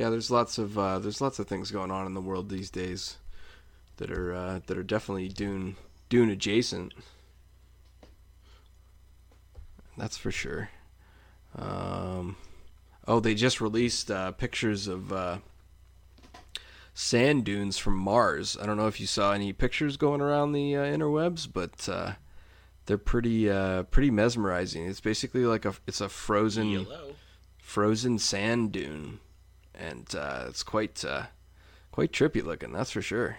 Yeah, there's lots of uh, there's lots of things going on in the world these days that are uh, that are definitely Dune Dune adjacent. That's for sure. Um, oh, they just released uh, pictures of uh, sand dunes from Mars. I don't know if you saw any pictures going around the uh, interwebs, but uh, they're pretty uh, pretty mesmerizing. It's basically like a it's a frozen Yellow. frozen sand dune, and uh, it's quite uh, quite trippy looking. That's for sure.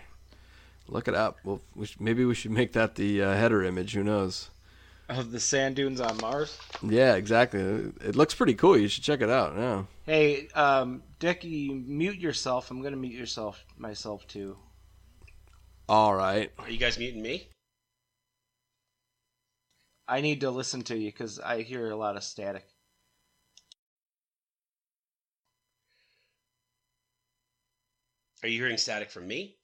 Look it up. Well, we sh- maybe we should make that the uh, header image. Who knows? Of the sand dunes on Mars. Yeah, exactly. It looks pretty cool. You should check it out. Yeah. Hey, um, Dickie, mute yourself. I'm gonna mute yourself myself too. All right. Are you guys muting me? I need to listen to you because I hear a lot of static. Are you hearing static from me?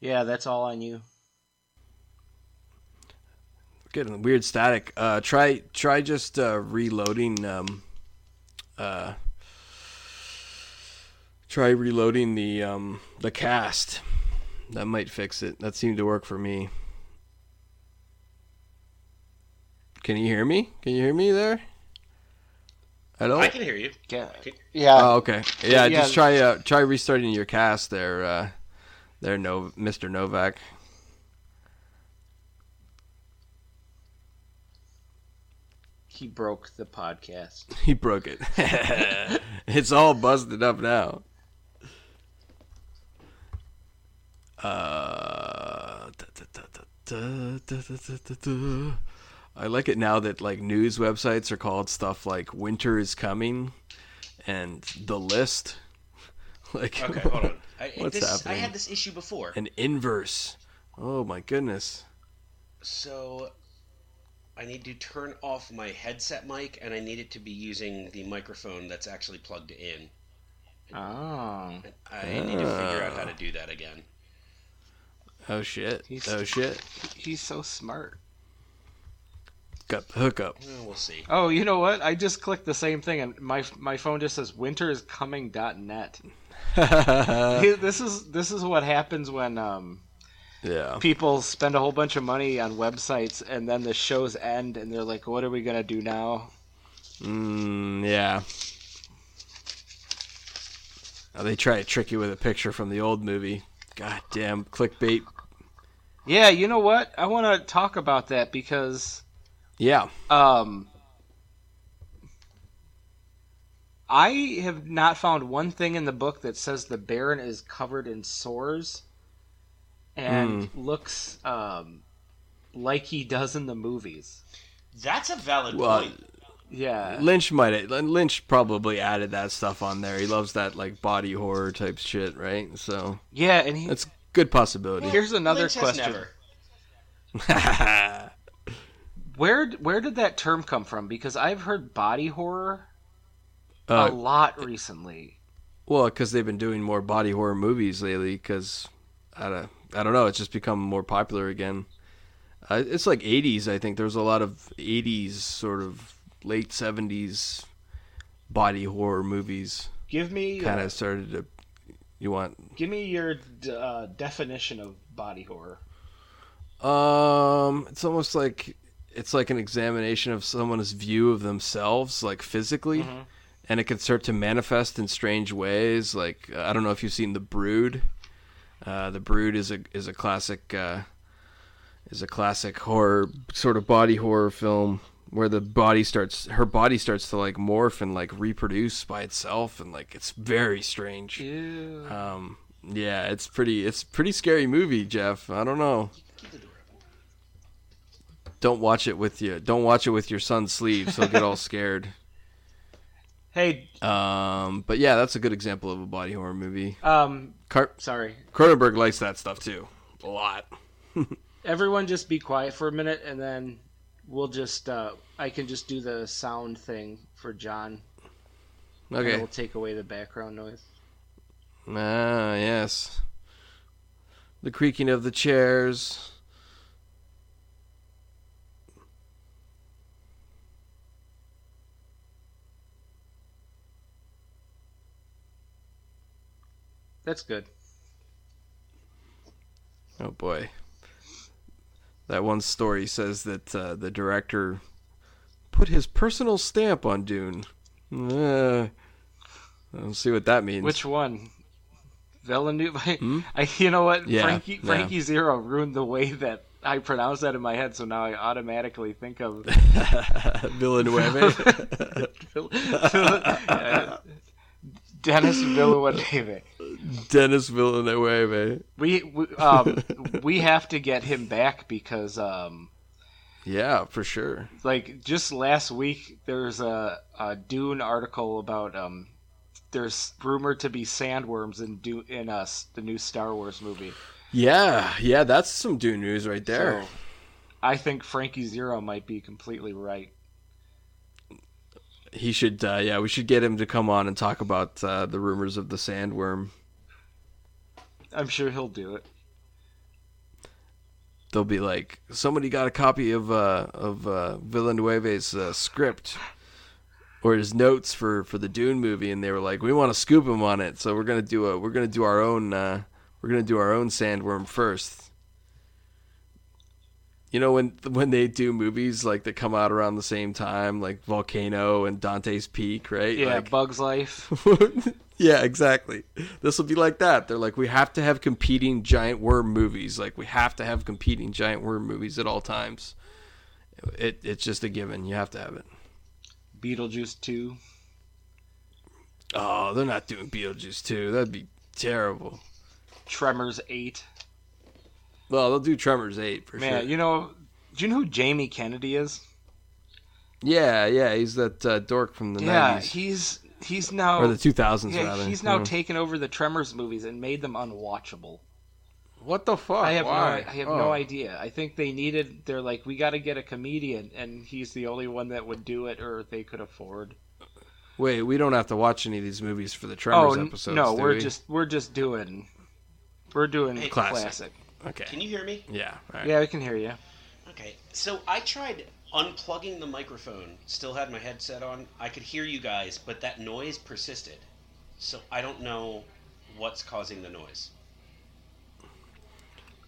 Yeah, that's all on you. Getting weird static. Uh, try try just uh, reloading. Um, uh, try reloading the um, the cast. That might fix it. That seemed to work for me. Can you hear me? Can you hear me there? Hello. I can hear you. Yeah, Okay. yeah. Oh, okay. Yeah, Yeah. just try uh, try restarting your cast there. Uh, there, no, Mr. Novak. he broke the podcast. He broke it. it's all busted up now. Uh, da, da, da, I like it now that like news websites are called stuff like "Winter is Coming" and "The List." Like, Okay, hold on. I, What's this, I had this issue before. An inverse. Oh my goodness. So I need to turn off my headset mic and I need it to be using the microphone that's actually plugged in. Oh, I need to figure out how to ah. do that again. Oh shit. He's- Oh shit. he's so smart. Got the hookup. Well, we'll see. Oh, you know what? I just clicked the same thing, and my my phone just says winteriscoming.net. Hey, this is this is what happens when um, yeah. people spend a whole bunch of money on websites, and then the shows end, and they're like, "What are we gonna do now?" Mm, yeah. Oh, they try to trick you with a picture from the old movie. God damn clickbait. Yeah, you know what? I want to talk about that because Yeah. um, I have not found one thing in the book that says the Baron is covered in sores and looks um, like he does in the movies. That's a valid Well, point. Yeah. Lynch might have, Lynch probably added that stuff on there. He loves that like body horror type shit, right? So Yeah, and he, that's a good possibility. here's another Lynch has question. never. Where where did that term come from? Because I've heard body horror a uh, lot recently. well, because they've been doing more body horror movies lately. Because I don't, I don't know. It's just become more popular again. Uh, it's like '80s. I think there's a lot of '80s sort of late '70s body horror movies. Give me Kind uh, of started to. You want? give me your d- uh, definition of body horror. Um, it's almost like it's like an examination of someone's view of themselves, like physically, and it can start to manifest in strange ways. Like I don't know if you've seen The Brood. Uh, the Brood is a is a classic uh, is a classic horror sort of body horror film where the body starts her body starts to like morph and like reproduce by itself and like it's very strange. Ew. Um, yeah, it's pretty it's pretty scary movie, Jeff. I don't know. Don't watch it with you. Don't watch it with your son's sleeves. He'll get all scared. Hey, Um, but yeah, that's a good example of a body horror movie. um, Car- sorry. Cronenberg likes that stuff too, a lot. Everyone, just be quiet for a minute, and then we'll just uh, I can just do the sound thing for John. Okay. We'll take away the background noise. Ah, yes. The creaking of the chairs. That's good. Oh boy. That one story says that uh, the director put his personal stamp on Dune. Uh, I'll see what that means. Which one? Villeneuve. I, you know what? Hmm? Yeah, Frankie, yeah. Zero ruined the way that I pronounce that in my head, so now I automatically think of Villanueva. Vil- Dennis Villeneuve. Dennis Villanueva. We we, um, we have to get him back because um, Yeah, for sure. like just last week there's a, a Dune article about um, there's rumored to be sandworms in Dune in us the new Star Wars movie. Yeah, yeah, that's some Dune news right there. So I think Frankie Zero might be completely right. He should, uh, yeah, we should get him to come on and talk about uh, the rumors of the sandworm. I'm sure he'll do it. They'll be like, somebody got a copy of uh, of uh, Villanueva's uh, script or his notes for, for the Dune movie, and they were like, we want to scoop him on it, so we're gonna do a we're gonna do our own uh, we're gonna do our own sandworm first. You know when when they do movies like that come out around the same time, like Volcano and Dante's Peak, right? Yeah, Like- Bug's Life. yeah, exactly. This will be like that. They're like, we have to have competing giant worm movies. Like, we have to have competing giant worm movies at all times. It it's just a given. You have to have it. Beetlejuice 2. Oh, they're not doing Beetlejuice 2. That'd be terrible. Tremors 8. Well, they'll do Tremors eight for Man, sure. Man, you know, do you know who Jamie Kennedy is? yeah, yeah, he's that uh, dork from the yeah, nineties he's he's now or the two thousands yeah, rather. he's now Yeah. taken over the Tremors movies and made them unwatchable. what the fuck? I have Why? no I have Oh. no idea. I think they needed they're like we got to get a comedian and he's the only one that would do it or they could afford. Wait, we don't have to watch any of these movies for the Tremors oh episodes. no, do we're we? just we're just doing we're doing Hey, classic. Classic. okay. Can you hear me? Yeah. all right. Yeah, we can hear you. Okay, so I tried unplugging the microphone, still had my headset on. I could hear you guys, but that noise persisted. So I don't know what's causing the noise.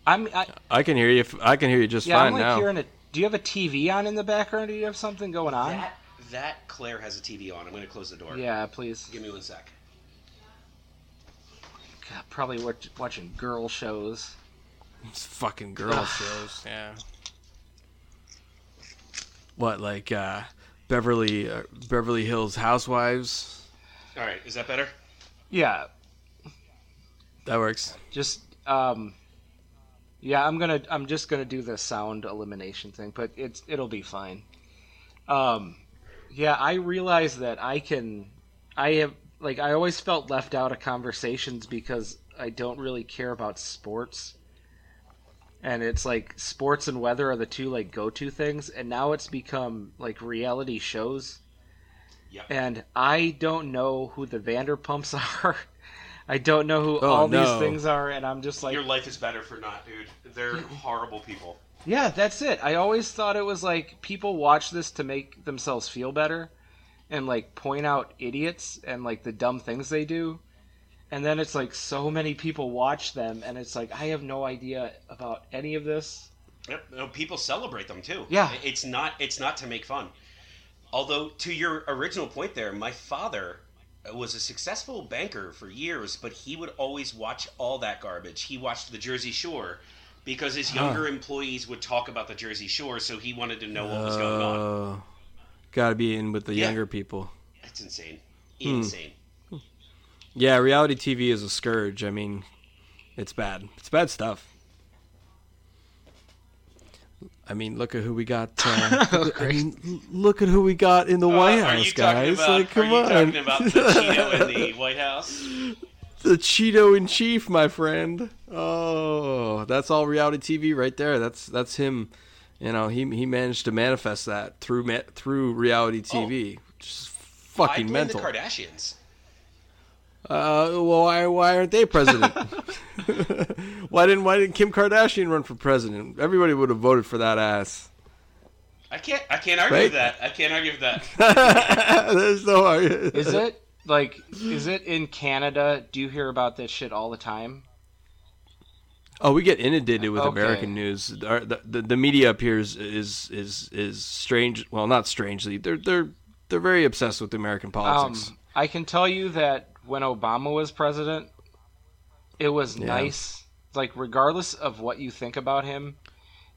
I'm I, I can hear you. I can hear you just yeah, fine I'm like now. hearing a Do you have a TV on in the background? Do you have something going on? That that Claire has a TV on. I'm going to close the door. Yeah, please. Give me one sec. God, probably watch, watching girl shows. It's fucking girl shows. Yeah. What like uh, Beverly uh, Beverly Hills Housewives? All right, is that better? Yeah, That works. just um, yeah. I'm gonna. I'm just gonna do the sound elimination thing, but it's it'll be fine. Um, yeah, I realize that I can. I have like I always felt left out of conversations because I don't really care about sports. And it's like sports and weather are the two like go-to things, and now it's become like reality shows. Yep. and I don't know who the Vanderpumps are. I don't know who Oh, all no. these things are, and I'm just like, Your life is better for not, dude. They're horrible people. yeah, that's it. I always thought it was like people watch this to make themselves feel better, and like point out idiots and like the dumb things they do, and then it's like so many people watch them, and it's like I have no idea about any of this. Yep. No, people celebrate them too. Yeah. It's not. It's not to make fun. Although, to your original point, there, my father was a successful banker for years, but he would always watch all that garbage. He watched the Jersey Shore because his younger employees would talk about the Jersey Shore, so he wanted to know what was going on. Uh, Got to be in with the Yeah. younger people. That's insane. Hmm. Insane. Yeah, reality TV is a scourge. I mean, it's bad. It's bad stuff. I mean, look at who we got. Uh, look, I mean, look at who we got in the White Uh, are House, you guys. about? like, come are you on. talking about the Cheeto in the White House? the Cheeto in chief, my friend. Oh, that's all reality TV right there. That's that's him. You know, he he managed to manifest that through through reality TV, which is I fucking blame mental. the Kardashians. Uh, well, why why aren't they president? why didn't why didn't Kim Kardashian run for president? Everybody would have voted for that ass. I can't. I can't argue Right? that. I can't argue with that. There's no argument. Is it? like is it in Canada? Do you hear about this shit all the time? Oh, we get inundated with Okay. American news. Our, the, the the media up here is is is is strange. Well, not strangely. They're they're they're very obsessed with American politics. Um, I can tell you that when Obama was president, it was Yeah. nice. Like regardless of what you think about him,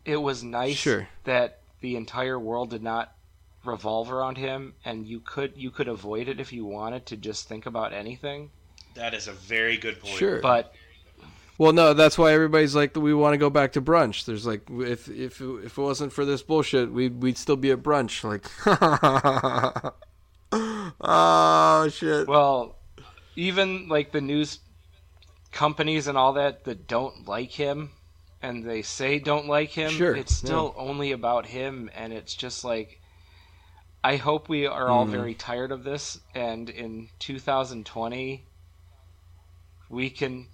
it was nice Sure. that the entire world did not revolve around him, and you could you could avoid it if you wanted to just think about anything. That is a very good point. sure. But Well, no, that's why everybody's like, we want to go back to brunch. There's like, if if if it wasn't for this bullshit, we we'd still be at brunch. Like, oh shit. well, even like the news companies and all that that don't like him and they say don't like him, Sure, it's still only about him and it's just like I hope we are all Mm. very tired of this and in 2020 we can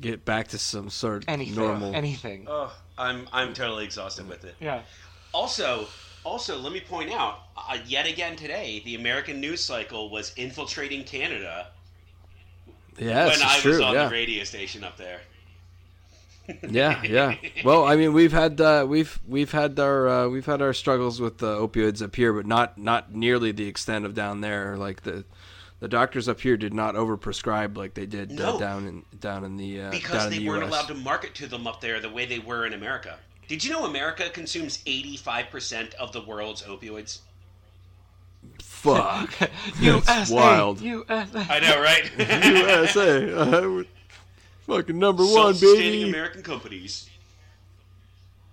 Get back to some sort of anything normal. anything. Oh, I'm I'm totally exhausted with it. Yeah. Also, also, let me point out, uh, yet again today, the American news cycle was infiltrating Canada yeah, when it's I true. was on yeah. the radio station up there. yeah, yeah. Well, I mean, we've had uh, we've we've had our uh, we've had our struggles with uh, opioids up here, but not not nearly the extent of down there. Like the the doctors up here did not overprescribe like they did uh, No. down in down in the uh, because down in they the weren't US. allowed to market to them up there the way they were in America. Did you know America consumes 85% of the world's opioids? Fuck. USA, wild. USA. I know, right? USA, uh, fucking number one, Self-sustaining baby. American companies.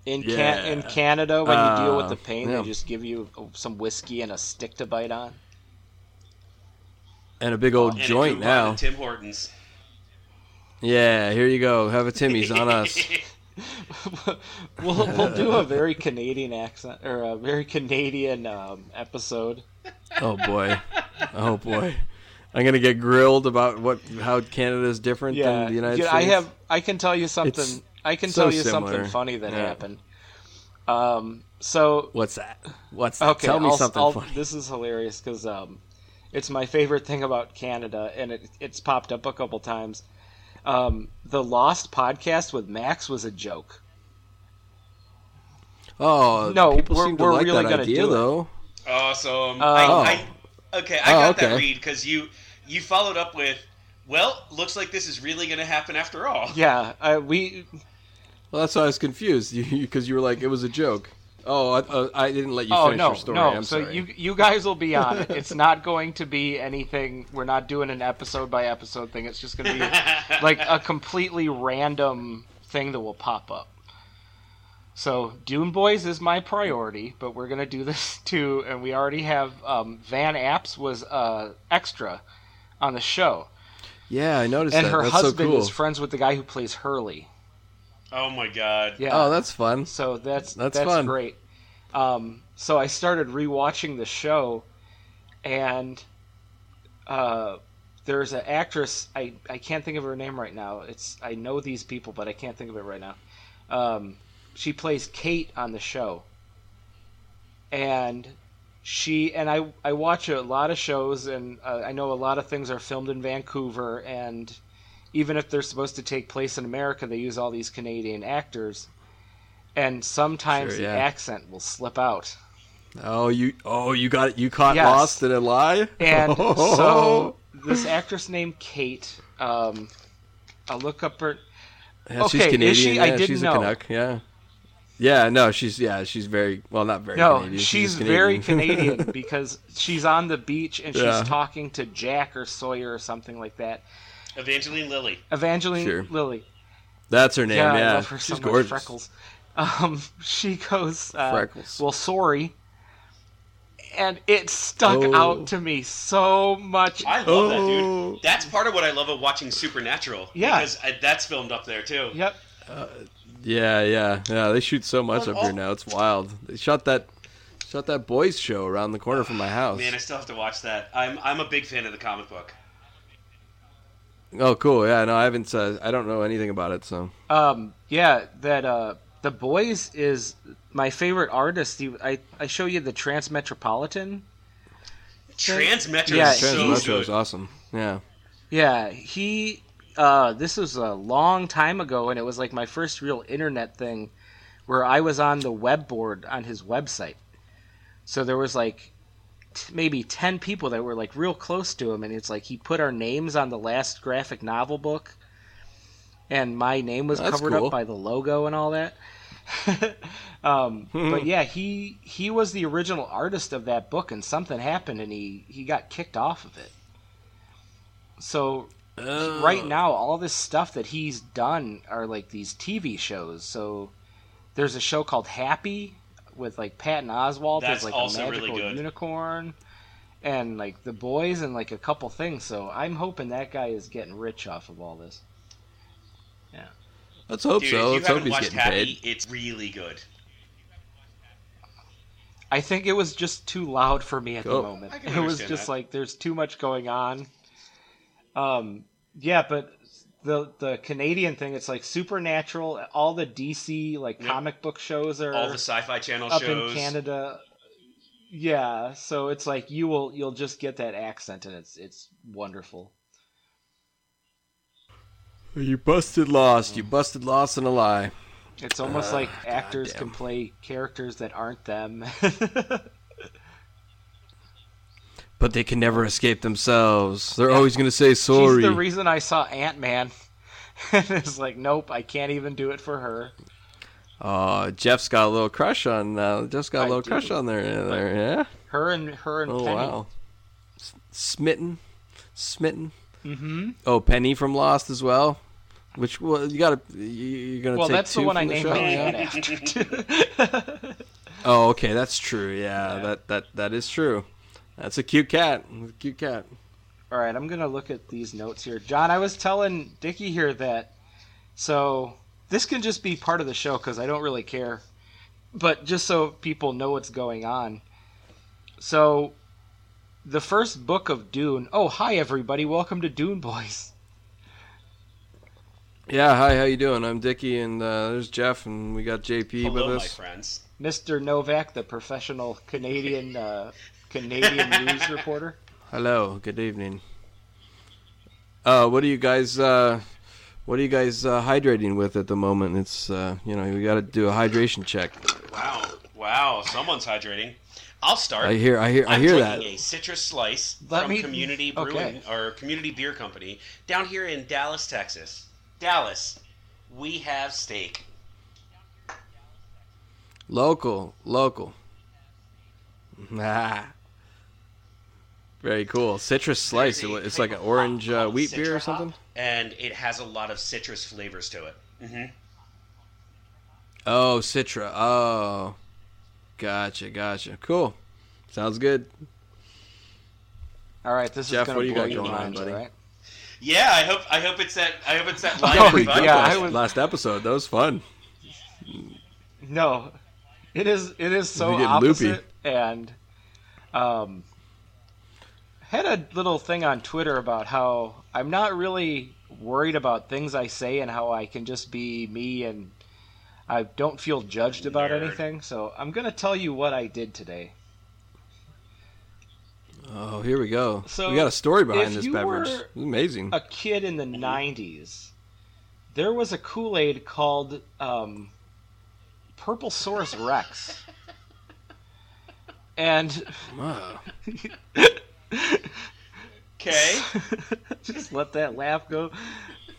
In can- in Canada, when you deal with Uh, the pain, yeah. they just give you some whiskey and a stick to bite on. And a big old And joint now. Tim Hortons. Yeah, here you go. Have a Timmy's on us. we'll we'll do a very Canadian accent or a very Canadian um, episode. Oh boy. Oh boy. I'm gonna get grilled about what how Canada is different Yeah, than the United Yeah, States. I have. I can tell you something. It's I can so tell you similar. something funny that Yeah. happened. Um. So What's that? What's that? okay, Tell me I'll- something I'll- funny. This is hilarious because um, it's my favorite thing about Canada, and it it's popped up a couple times. Um, the Lost podcast with Max was a joke. Oh No, people we're- we're like really that gonna idea do it. though. Awesome. Oh. I, I, okay, I Oh, got that read because you you followed up with, well, looks like this is really going to happen after all. Yeah, uh, we Well, that's why I was confused because you, were like it was a joke. Oh, I, uh, I didn't let you oh finish no your story. no. I'm so sorry. you you guys will be on it. It's not going to be anything. We're not doing an episode by episode thing. It's just going to be like a completely random thing that will pop up. So Dune Boys is my priority, but we're gonna do this too, and we already have um, Van Apps was uh, extra on the show, yeah, I noticed and that. her that's husband so cool. is friends with the guy who plays Hurley. Oh my god. Yeah, Oh, that's fun. so that's That's that's, fun. great. Um, so I started rewatching the show, and uh, there's an actress I I can't think of her name right now. It's I know these people, but I can't think of it right now. Um, she plays Kate on the show, and she and I I watch a lot of shows, and uh, I know a lot of things are filmed in Vancouver, and even if they're supposed to take place in America, they use all these Canadian actors, and sometimes Sure, the accent will slip out. Oh, you oh you got it. You caught Yes. lost in a lie. And so this actress named Kate, um, I'll look up her. Yeah, Okay, she's is Canadian. she? I didn't she's know. a Canuck. Yeah. Yeah, no, she's yeah, she's very well, not very. No, Canadian. she's just very Canadian because she's on the beach and she's Yeah. talking to Jack or Sawyer or something like that. Evangeline Lilly. Evangeline Sure. Lilly. That's her name. Yeah, Yeah, I love her so she's much. gorgeous. Freckles. Um, she goes, uh, Freckles. well, sorry. And it stuck Oh. out to me so much. I love that Oh. dude. That's part of what I love of watching Supernatural. Yeah. Because I, that's filmed up there too. Yep. Yeah, yeah, yeah. They shoot so much Well, up here now. It's wild. They shot that, shot that boys show around the corner from my house. Man, I still have to watch that. I'm I'm a big fan of the comic book. oh, cool. Yeah, no, I haven't. Uh, I don't know anything about it. So Um, yeah, that uh, the boys is my favorite artist. You, I I show you the Transmetropolitan. Transmetro Yeah, is so he's- Transmetro good. is awesome. Yeah. Yeah, he. Uh, this was a long time ago, and it was like my first real internet thing, where I was on the web board on his website. So there was like t- maybe ten people that were like real close to him, and it's like he put our names on the last graphic novel book, and my name was That's covered cool. up by the logo and all that. um, but yeah, he he was the original artist of that book, and something happened, and he he got kicked off of it. So Oh. right now all this stuff that he's done are like these TV shows. So there's a show called Happy with like Patton Oswalt That's as like also a really magical good. unicorn and like the boys and like a couple things. So I'm hoping that guy is getting rich off of all this. Yeah. Let's hope Dude, so. if you Let's hope he's getting Happy, paid. it's really good. I think it was just too loud for me at Cool. the oh. moment. It was just that. like there's too much going on. Um, yeah, but the the Canadian thing, it's like supernatural. All the DC like Yep. comic book shows are All the Sci-Fi Channel up shows. in Canada. Yeah, so it's like you will you'll just get that accent and it's it's wonderful. You busted lost. You busted lost in a lie. It's almost like actors goddamn. can play characters that aren't them. But they can never escape themselves. They're always going to say sorry. She's the reason I saw Ant Man. and it's like, nope, I can't even do it for her. Oh, Jeff's got a little crush on. Uh, Jeff's got a little crush on there. there yeah. Her and her and Oh Penny. wow. S- Smitten, smitten. Mm-hmm. Oh, Penny from Lost as well. Which well, you gotta you- you're gonna Well, take that's the two one I the named show, yeah? after. Oh, okay, that's true. Yeah, Yeah. that that that is true. That's a cute cat. A cute cat. All right, I'm gonna look at these notes here, John. I was telling Dickie here that so this can just be part of the show because I don't really care, but just so people know what's going on. So, the first book of Dune. Oh, hi everybody! Welcome to Dune Boys. Yeah, hi, how you doing? I'm Dickie, and uh, there's Jeff, and we got JP Hello, with my us. friends. Mr. Novak, the professional Canadian uh, Canadian news reporter. Hello, good evening. Uh, what are you guys? Uh, what are you guys uh, hydrating with at the moment? It's uh, you know we got to do a hydration check. Wow, wow, someone's hydrating. I'll start. I hear, I hear, I I'm hear drinking that. a citrus slice Let from me- Community okay. Brewing or Community Beer Company down here in Dallas, Texas. Dallas, we have steak. Local, local. Ah. Very cool. Citrus slice. There's a It's type like an of orange uh, called wheat beer or Citra something. hop, and it has a lot of citrus flavors to it. hmm Oh, Citra. Oh, gotcha, gotcha. Cool. Sounds good. All right, this Jeff, is what going do to you blow got your going on, minds, buddy? all right? Yeah, I hope I hope it's that I hope it's that line. Oh, we of did yeah, last, I was- last episode. That was fun. No, it is. It is so You're loopy. opposite. And um, had a little thing on Twitter about how I'm not really worried about things I say and how I can just be me and I don't feel judged about Nerd. anything. So I'm gonna tell you what I did today. Oh, here we go. So, we got a story behind this beverage. amazing. A kid in the '90s, there was a Kool Aid called um, Purplesaurus Rex. And Wow. Okay. just let that laugh go.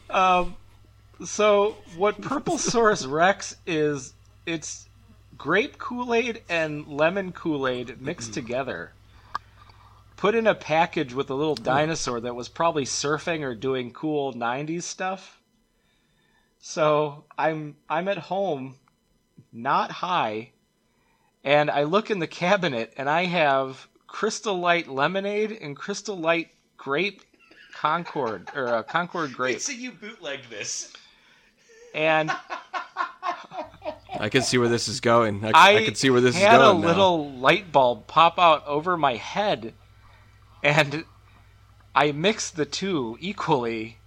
Um, so what Purple Source Rex is? It's grape Kool Aid and lemon Kool Aid mixed together. Put in a package with a little dinosaur that was probably surfing or doing cool '90s stuff. So I'm I'm at home, not high, and I look in the cabinet and I have Crystal Light lemonade and Crystal Light grape Concord or uh, Concord grape, so you bootlegged this. and I can see where this is going. I, I, I can see where this is going. had going. a now. little light bulb pop out over my head, and I mixed the two equally.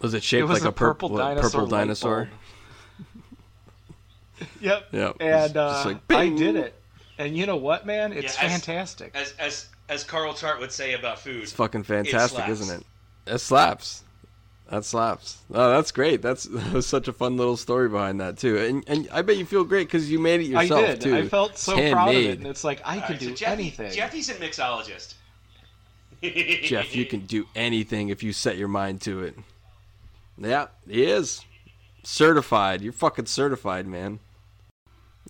Was it shaped it was like a a purple what, dinosaur Purple dinosaur. Yep. Yep. And uh, like, I did it. And you know what, man? It's Yeah, as- fantastic. As as as Carl Chart would say about food. It's fucking fantastic, slaps. isn't it? It slaps. That slaps. Oh, that's great. That's that was such a fun little story behind that too. And and I bet you feel great because you made it I yourself did. too. I felt so It's proud of it, and it's like I All could right, so do anything. Jeffy's a mixologist. Jeff, you can do anything if you set your mind to it. Yeah, he is certified. You're fucking certified, man.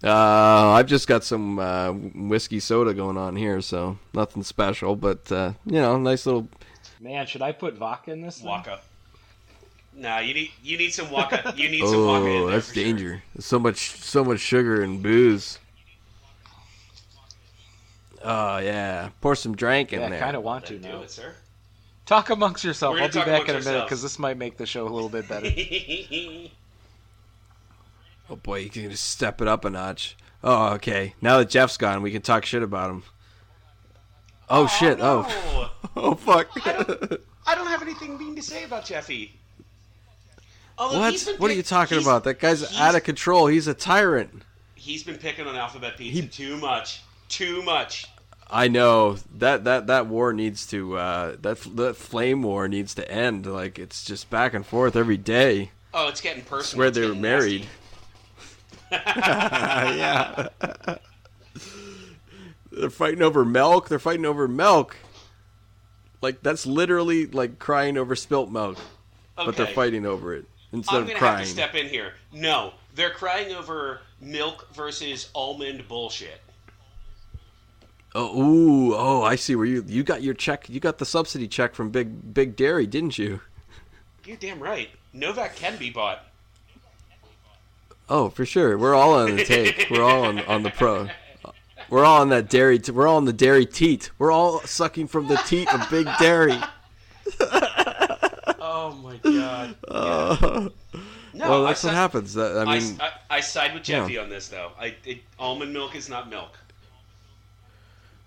Uh, I've just got some uh, whiskey soda going on here, so nothing special, but uh, you know, nice little. Man, should I put vodka in this? thing? Waka. Nah, you need you need some waka. You need some waka. Oh, that's for sure. danger. There's so much, so much sugar and booze. Oh yeah, pour some drink in Yeah, I kind of want to Then do now. it, sir. Talk amongst yourself. We're I'll gonna be talk back in a amongst minute ourselves. because this might make the show a little bit better. Oh boy, you can just step it up a notch. Oh, okay. Now that Jeff's gone, we can talk shit about him. Oh, shit. Oh. no. Oh fuck. I don't- I don't have anything mean to say about Jeffy. Although what? What are you talking about? That guy's out of control. He's a tyrant. He's been picking on Alphabet Pizza He- too much. Too much. I know that that that war needs to uh, that that flame war needs to end. Like it's just back and forth every day. Oh, it's getting personal. It's they were married. nasty. yeah. They're fighting over milk. They're fighting over milk. Like that's literally like crying over spilt milk, but they're fighting over it instead I'm of gonna crying. have to step in here. No, they're crying over milk versus almond bullshit. Oh, ooh, oh, I see where you you got your check. You got the subsidy check from Big Big Dairy, didn't you? You're damn right. Novak can be bought. Oh, for sure. We're all on the take. We're all on, on the pro. We're all on that dairy. T- we're all on the dairy teat. We're all sucking from the teat of Big Dairy. Oh my god. Uh, No, well, I that's what si- happens. That, I I, mean, I, I side with Yeah. Jeffy on this though. I it, almond milk is not milk.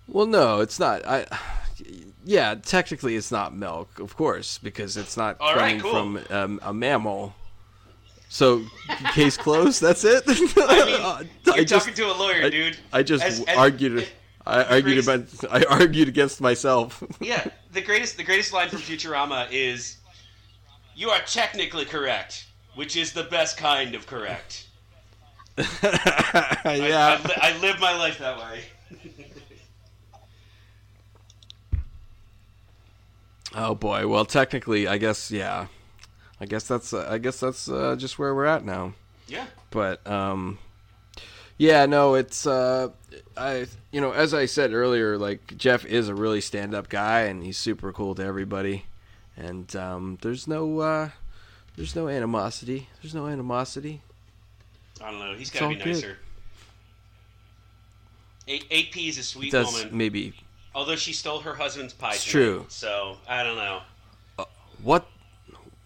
well, no, it's not. I, yeah, technically, it's not milk, of course, because it's not All right, coming cool. from um, a mammal. So, case closed. That's it. I mean, I you're just, talking to a lawyer, I, dude. I just As- as- argued. I argued greatest- about. I argued against myself. Yeah, the greatest the greatest line from Futurama is You are technically correct, which is the best kind of correct. I- yeah. I, li- I live my life that way. Oh boy. Well, technically, I guess yeah. I guess that's uh, I guess that's uh, just where we're at now. Yeah. But um, yeah, no, it's uh, I you know as I said earlier, like Jeff is a really stand up guy and he's super cool to everybody, and um, there's no uh, there's no animosity. There's no animosity. I don't know. He's got to be good. nicer. Eight, eight P is a sweet Does woman, maybe although she stole her husband's pie. It's tonight, true. So I don't know. what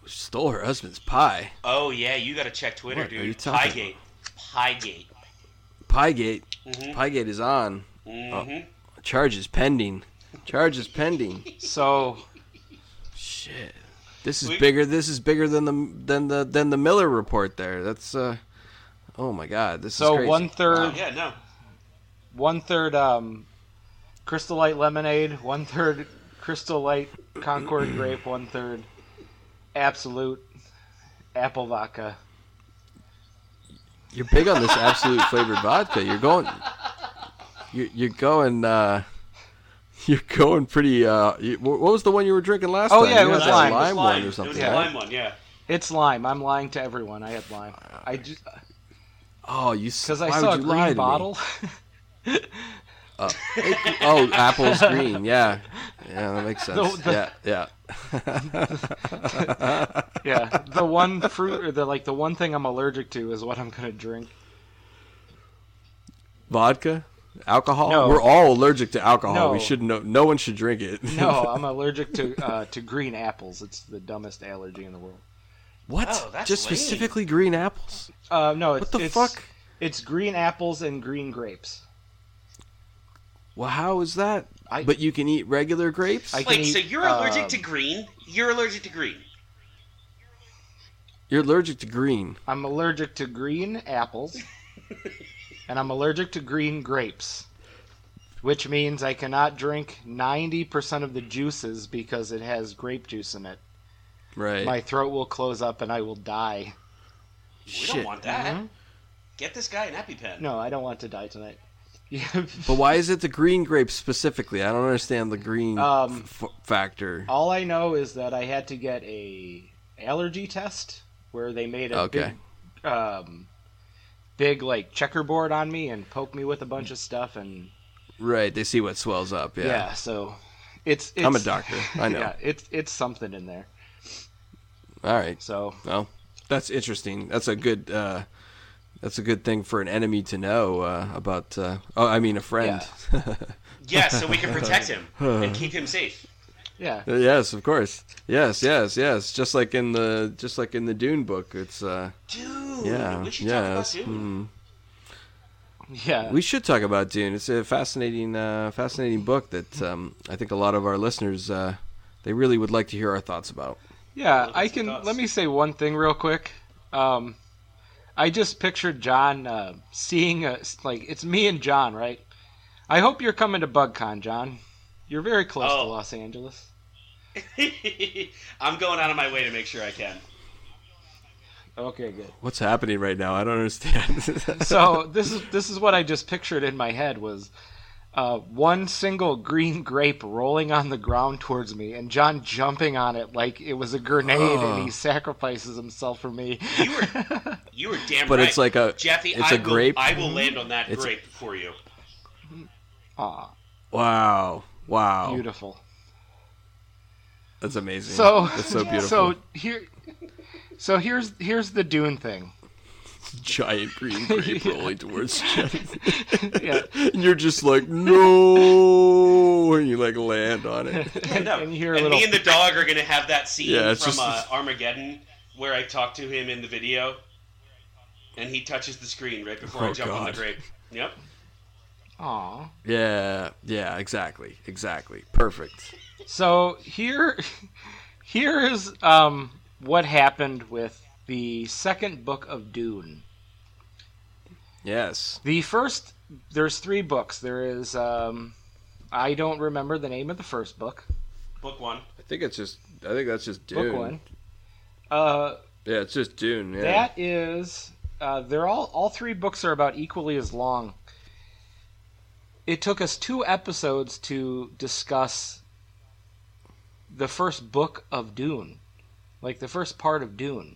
stole her husband's pie? Oh yeah, you got to check Twitter, What are you dude. talking Piegate. Piegate. Piegate. Mm-hmm. Piegate is on. Mm-hmm. Charges pending. Charges pending. So Shit. This is We- bigger. This is bigger than the than the than the Mueller report. There. That's uh. Oh my God. This is so one third Oh, yeah, no. one third um, Crystal Light lemonade, one third Crystal Light Concord grape, one third Absolut apple vodka. You're big on this Absolut flavored vodka. You're going. You're, you're going. uh You're going pretty. uh you, What was the one you were drinking last Oh, time? Oh yeah, You it was had that lime. It was lime lime. one or It was something. the right? lime one, yeah. It's lime. I'm lying to everyone. I had lime. I just Oh, you. because I saw a would you lie to green me? bottle. Oh, apple's green. Yeah, yeah, that makes sense. The- the- yeah, yeah. yeah, the one fruit or the like the one thing I'm allergic to is what I'm gonna drink. Vodka, alcohol. No. We're all allergic to alcohol. No. We should know. No one should drink it. No, I'm allergic to uh, to green apples. It's the dumbest allergy in the world. what? Oh, that's Just lame. specifically green apples? Uh, no, it's, What the it's, fuck? It's green apples and green grapes. Well, how is that? I- but you can eat regular grapes. I can Wait, eat, so you're allergic um, to green? You're allergic to green. You're allergic to green. I'm allergic to green apples, and I'm allergic to green grapes. which means I cannot drink 90% of the juices because it has grape juice in it. Right. My throat will close up and I will die. We Shit. don't want that. Mhm. Get this guy an EpiPen. No, I don't want to die tonight. But why is it the green grape specifically? I don't understand the green Um, f- factor. All I know is that I had to get a allergy test where they made a Okay. big, um, big like checkerboard on me and poked me with a bunch of stuff and Right. They see what swells up. yeah, Yeah. so it's, it's I'm a doctor. I know. yeah, it's it's something in there. All right. So Well, that's interesting. That's a good. Uh, that's a good thing for an enemy to know uh, about. Uh, oh, I mean a friend. Yeah, so we can protect him and keep him safe. yeah, yes, of course. Yes, yes, yes. Just like in the just like in the Dune book. It's uh, Dude, yeah, we should yes. talk about Dune. hmm. yeah. We should talk about Dune. It's a fascinating, uh, fascinating book that um, I think a lot of our listeners uh, they really would like to hear our thoughts about. Yeah, I can. thoughts. Let me say one thing real quick. Um, I just pictured John uh, seeing a like it's me and John, right? I hope you're coming to BugCon, John. You're very close to Oh. Los Angeles. I'm going out of my way to make sure I can. Okay, good. What's happening right now? I don't understand. So this is this is what I just pictured in my head was uh, one single green grape rolling on the ground towards me, and John jumping on it like it was a grenade, Oh. and he sacrifices himself for me. You were you were damn But right. it's like a- Jeffy. it's I a will, grape. I will land on that It's a- grape for you. Aw, wow, wow, beautiful. that's amazing. So that's so beautiful. So here, so here's here's the Dune thing. Giant green grape rolling towards you. Yeah. and you're just like, no, and you like land on it. Yeah, no. and you hear a and little- me and the dog are gonna have that scene Yeah, from just- uh, Armageddon where I talk to him in the video, and he touches the screen right before I Oh, jump on the God. grape. Yep. Aw. Yeah, yeah, exactly, exactly, perfect. So here, here is um what happened with the second book of Dune. Yes, The first, there's three books. There is um, I don't remember the name of the first book. Book one. I think it's just, I think that's just Dune. Book one. Uh, Yeah, it's just Dune. Yeah. That is, uh, they're all all three books are about equally as long. It took us two episodes to discuss the first book of Dune, like the first part of Dune.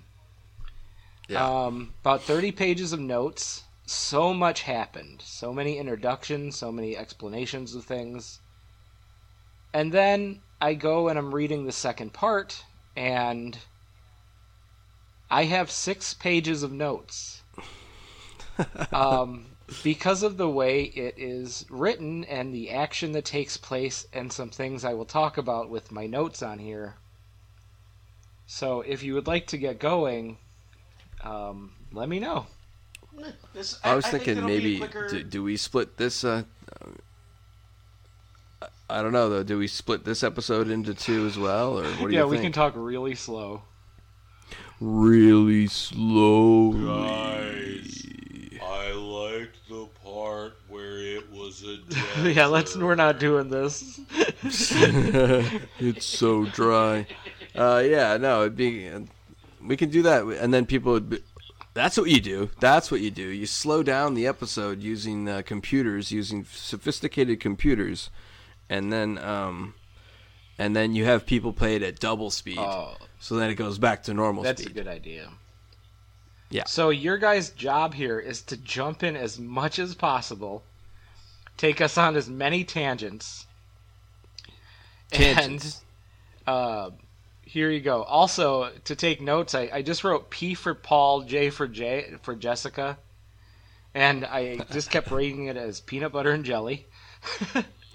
Yeah. Um, about thirty pages of notes. So much happened. So many introductions. So many explanations of things. And then I go and I'm reading the second part, and I have six pages of notes. um, because of the way it is written and the action that takes place, and some things I will talk about with my notes on here. So, if you would like to get going, um, let me know. This, I was think thinking it'll be a maybe quicker- do, do we split this? Uh, I don't know though. Do we split this episode into two as well, or what do yeah, you we can talk really slow. really slowly. I liked the part where it was a yeah, let's. We're not doing this. it's so dry. Uh, yeah, no, it'd be. We can do that, and then people would. Be, that's what you do. That's what you do. You slow down the episode using uh, computers, using sophisticated computers, and then um, and then you have people play it at double speed, Oh, so then it goes back to normal that's a good idea. Yeah. So your guys' job here is to jump in as much as possible, take us on as many tangents, Tangents. and uh, here you go. Also, to take notes, I, I just wrote P for Paul, J for J for Jessica, and I just kept rating it as peanut butter and jelly.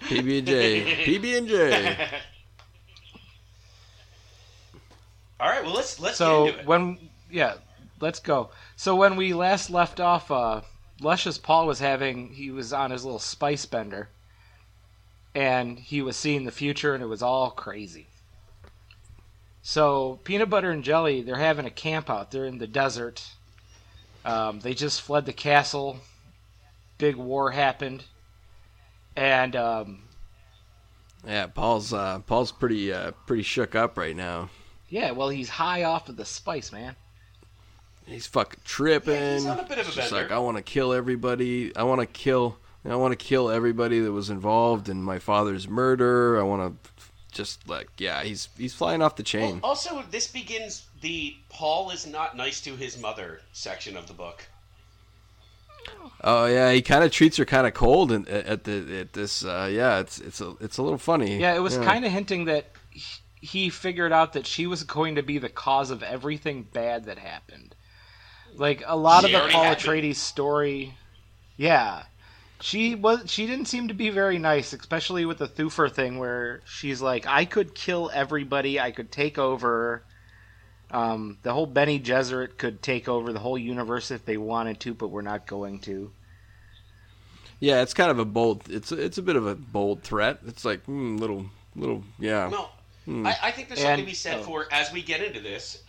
PB and J, PB and J. All right, well let's let's so get into it. when yeah let's go so when we last left off uh luscious paul was having he was on his little spice bender and he was seeing the future and it was all crazy so peanut butter and jelly they're having a camp out they're in the desert um, they just fled the castle big war happened and um, Yeah, Paul's uh, Paul's pretty uh, pretty shook up right now. yeah, well, he's high off of the spice, man. He's fucking tripping. Yeah, he's on a bit of a Just bender. like I want to kill everybody. I want to kill. I want to kill everybody that was involved in my father's murder. I want to just like yeah. He's he's flying off the Well, chain. also, this begins the Paul is not nice to his mother section of the book. Oh yeah, he kind of treats her kind of cold and at the at this. Uh, yeah, it's it's a it's a little funny. Yeah, it was kind of hinting that he- he figured out that she was going to be the cause of everything bad that happened. Like a lot She of the already Paul. Atreides story, yeah, she was she didn't seem to be very nice, especially with the Thufir thing, where she's like, I could kill everybody, I could take over. Um, the whole Bene Gesserit could take over the whole universe if they wanted to, but we're not going to. Yeah, it's kind of a bold. It's it's a bit of a bold threat. It's like hmm, little little yeah. No, Hmm. I, I think there's something And- to be said oh. for as we get into this.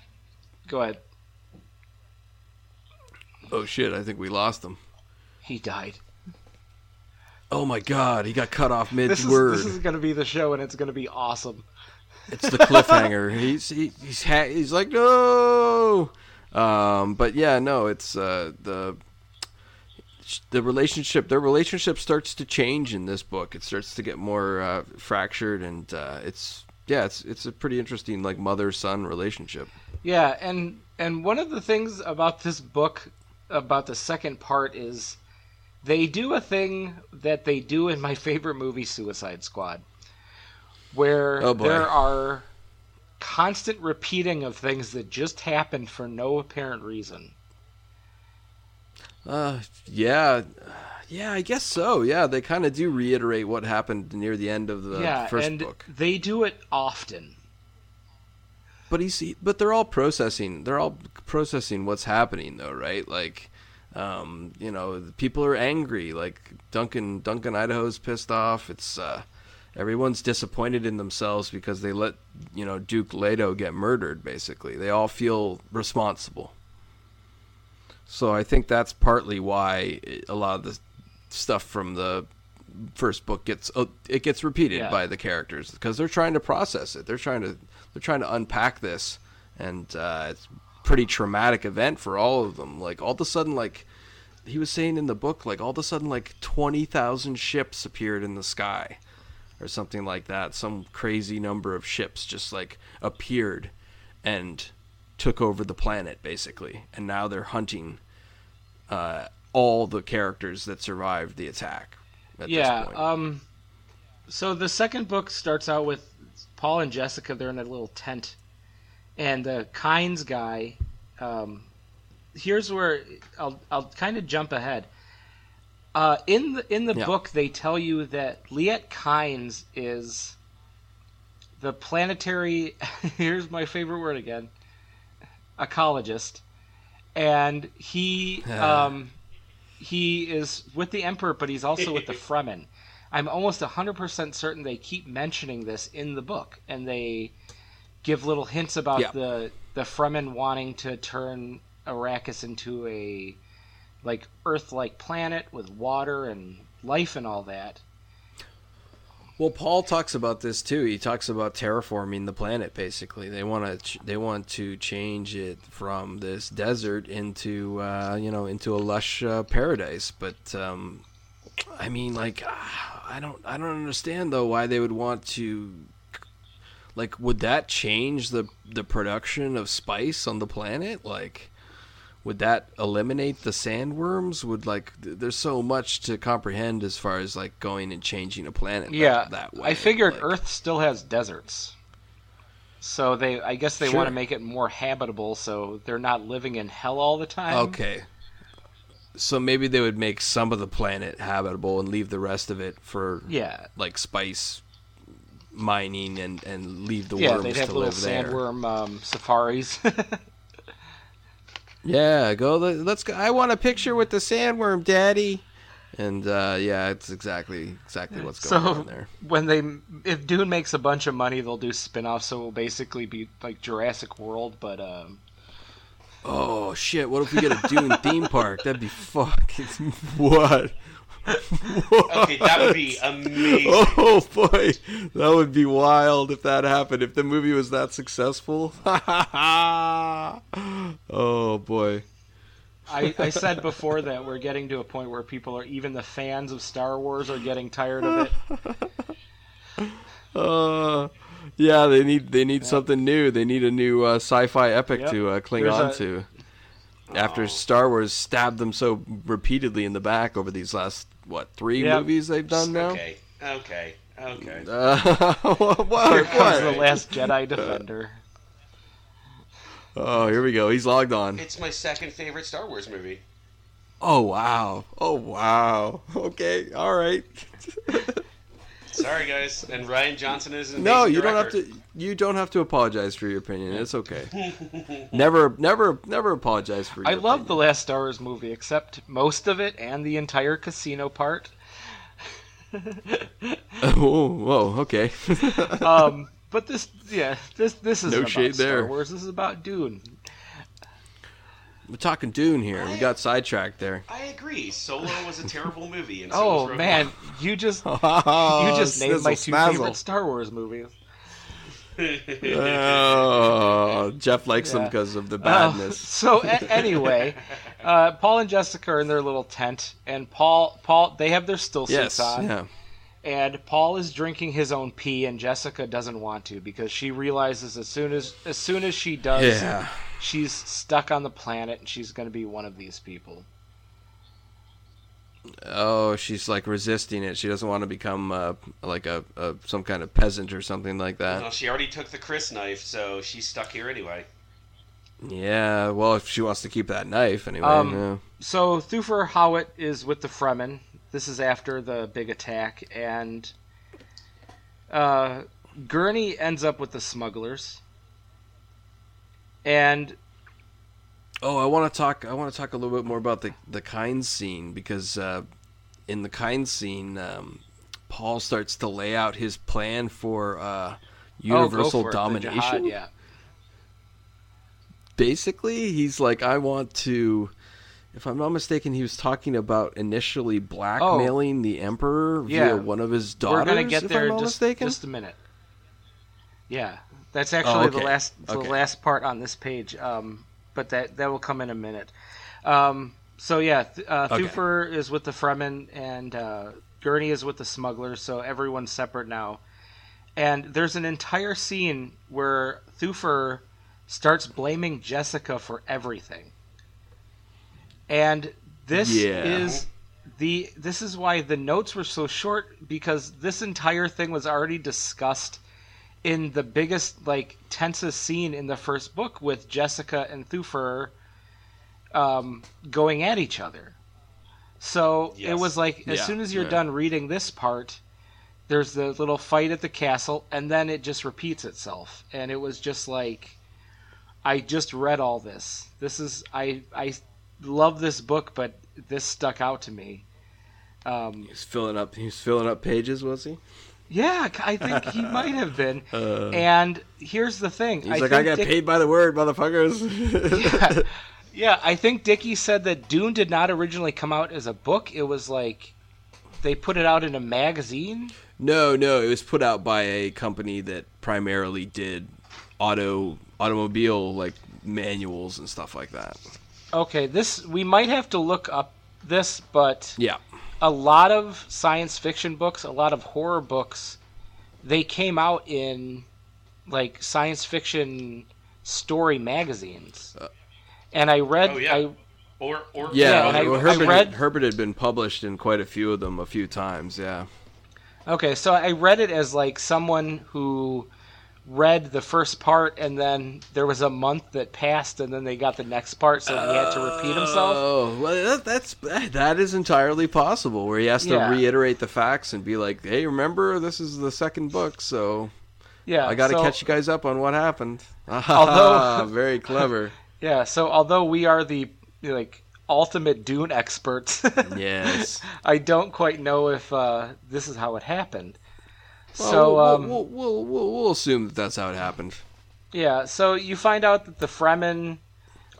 Go ahead. Oh shit! I think we lost him. He died. Oh my god, he got cut off mid This is word. this is going to be the show, and it's going to be awesome. It's the cliffhanger. he's he, he's ha- he's like no. Um, but yeah, no, it's uh, the the relationship. Their relationship starts to change in this book. It starts to get more uh, fractured, and uh, it's yeah, it's it's a pretty interesting like mother son relationship. Yeah, and and one of the things about this book about the second part is they do a thing that they do in my favorite movie Suicide Squad where Oh, there are constant repeating of things that just happened for no apparent reason. Uh, yeah, yeah, I guess so. Yeah, they kind of do reiterate what happened near the end of the yeah, first and book. they do it often. But he's but they're all processing. They're all processing what's happening though, right? Like, um, you know, people are angry. Like Duncan Duncan Idaho's pissed off. It's uh, everyone's disappointed in themselves because they let you know Duke Leto get murdered. Basically, they all feel responsible. So I think that's partly why a lot of the stuff from the first book gets uh, it gets repeated Yeah. by the characters because they're trying to process it. They're trying to they're trying to unpack this, and uh, it's pretty traumatic event for all of them. Like all of a sudden, like he was saying in the book, like all of a sudden, like twenty thousand ships appeared in the sky, or something like that. Some crazy number of ships just like appeared and took over the planet basically, and now they're hunting uh, all the characters that survived the attack. At yeah. this point. Um. So the second book starts out with Paul and Jessica. They're in a little tent, and the Kynes guy. Um, here's where I'll I'll kind of jump ahead. Uh, in the in the Yeah. book, they tell you that Liet Kynes is the planetary. here's my favorite word again. Ecologist, and he um, he is with the Emperor, but he's also with the Fremen. I'm almost 100% certain they keep mentioning this in the book, and they give little hints about Yeah. the the Fremen wanting to turn Arrakis into a like Earth-like planet with water and life and all that. Well, Paul talks about this too. He talks about terraforming the planet. Basically, they want to ch- they want to change it from this desert into uh, you know into a lush uh, paradise. But um, I mean, like ah, I don't I don't understand though why they would want to. Like, would that change the the production of spice on the planet? Like, would that eliminate the sandworms? Would like th- there's so much to comprehend as far as like going and changing a planet. that- Yeah, that, way. I figured like- Earth still has deserts, so they I guess they Sure. want to make it more habitable, so they're not living in hell all the time. Okay. So maybe they would make some of the planet habitable and leave the rest of it for Yeah. like spice mining and and leave the Yeah, worms they'd have to little live there. sandworm um, safaris. Yeah, go. let- Let's go. I want a picture with the sandworm, Daddy. And uh, yeah, it's exactly exactly what's going so on there. when they if Dune makes a bunch of money, they'll do spin-offs. So it will basically be like Jurassic World, but um, Oh shit! What if we get a Dune theme park? That'd be fucking what? Okay, that would be amazing. Oh boy, that would be wild if that happened. If the movie was that successful. oh boy. I, I said before that we're getting to a point where people are even the fans of Star Wars are getting tired of it. Uh, yeah, they need they need something new. They need a new uh, sci-fi epic Yep. to uh, cling There's on a- to. After Star Wars stabbed them so repeatedly in the back over these last what three Yep. movies they've done now. Okay, okay, okay. Uh, what? what? Here comes the last Jedi Defender. Oh, here we go. He's logged on. It's my second favorite Star Wars movie. Oh wow. Oh wow. Okay. All right. Sorry, guys. And Rian Johnson is an No, amazing you don't have to. You don't have to apologize for your opinion. It's okay. never, never, never apologize for. Your I love the last Star Wars movie, except most of it and the entire casino part. oh, whoa. Okay. Um, but this, yeah, this this is No about shade Star there. Wars. This is about Dune. We're talking Dune here. We got sidetracked there. I agree. Solo was a terrible movie. And so Oh man, One. you just Oh, you just named my two snazzle, favorite Star Wars movies. Oh, Jeff likes them because of the Uh, badness. so a- anyway, uh, Paul and Jessica are in their little tent, and Paul Paul they have their still suits yes. on, Yeah. and Paul is drinking his own pee, and Jessica doesn't want to because she realizes as soon as as soon as she does, Yeah. She's stuck on the planet, and she's going to be one of these people. Oh, she's like resisting it. She doesn't want to become uh, like a, a some kind of peasant or something like that. well, she already took the crysknife, so she's stuck here anyway. Yeah, well, if she wants to keep that knife anyway. Um, yeah. So Thufir Hawat is with the Fremen. This is after the big attack, and uh, Gurney ends up with the smugglers. And Oh, I want to talk. I want to talk a little bit more about the the Kynes scene because uh, in the Kynes scene, um, Paul starts to lay out his plan for uh, oh, universal go for domination. jihad, yeah. Basically, he's like, I want to. If I'm not mistaken, he was talking about initially blackmailing the emperor Oh. Yeah. via one of his daughters. We're gonna get there just, just a minute. Yeah, that's actually the okay. last the Okay. last part on this page. Um, but that that will come in a minute. Um, so yeah, th- uh, Okay. Thufir is with the Fremen and uh, Gurney is with the smugglers. So everyone's separate now. And there's an entire scene where Thufir starts blaming Jessica for everything. And this Yeah. is the this is why the notes were so short because this entire thing was already discussed in the biggest like tensest scene in the first book with Jessica and Thufir um, going at each other. So it was like as Yeah, soon as you're yeah. done reading this part, there's the little fight at the castle, and then it just repeats itself, and it was just like, I just read all this. This is I I love this book, but this stuck out to me. Um, He's filling up. He was filling up pages, was he? Yeah, I think he might have been. Uh, And here's the thing. he's I like, I got Dick- paid by the word, motherfuckers. yeah, yeah, I think Dickey said that Dune did not originally come out as a book. It was like they put it out in a magazine. No, no, it was put out by a company that primarily did auto automobile like manuals and stuff like that. Okay, this we might have to look up this, but Yeah. A lot of science fiction books, a lot of horror books, they came out in like science fiction story magazines. Uh, and I read Oh, yeah. I Or or Yeah, Yeah, I- well, I read- Herbert had been published in quite a few of them a few times. Yeah. Okay, so I read it as like someone who read the first part and then there was a month that passed and then they got the next part so he had to repeat himself. Oh, well, that, that's that is entirely possible. Where he has to Yeah. reiterate the facts and be like, "Hey, remember this is the second book, so Yeah. I got to so- catch you guys up on what happened." Although- very clever. Yeah, so although we are the like ultimate Dune experts, yes. I don't quite know if uh, this is how it happened. Well, so we'll, um, we'll, we'll, we'll, we'll assume that that's how it happened. Yeah, so you find out that the Fremen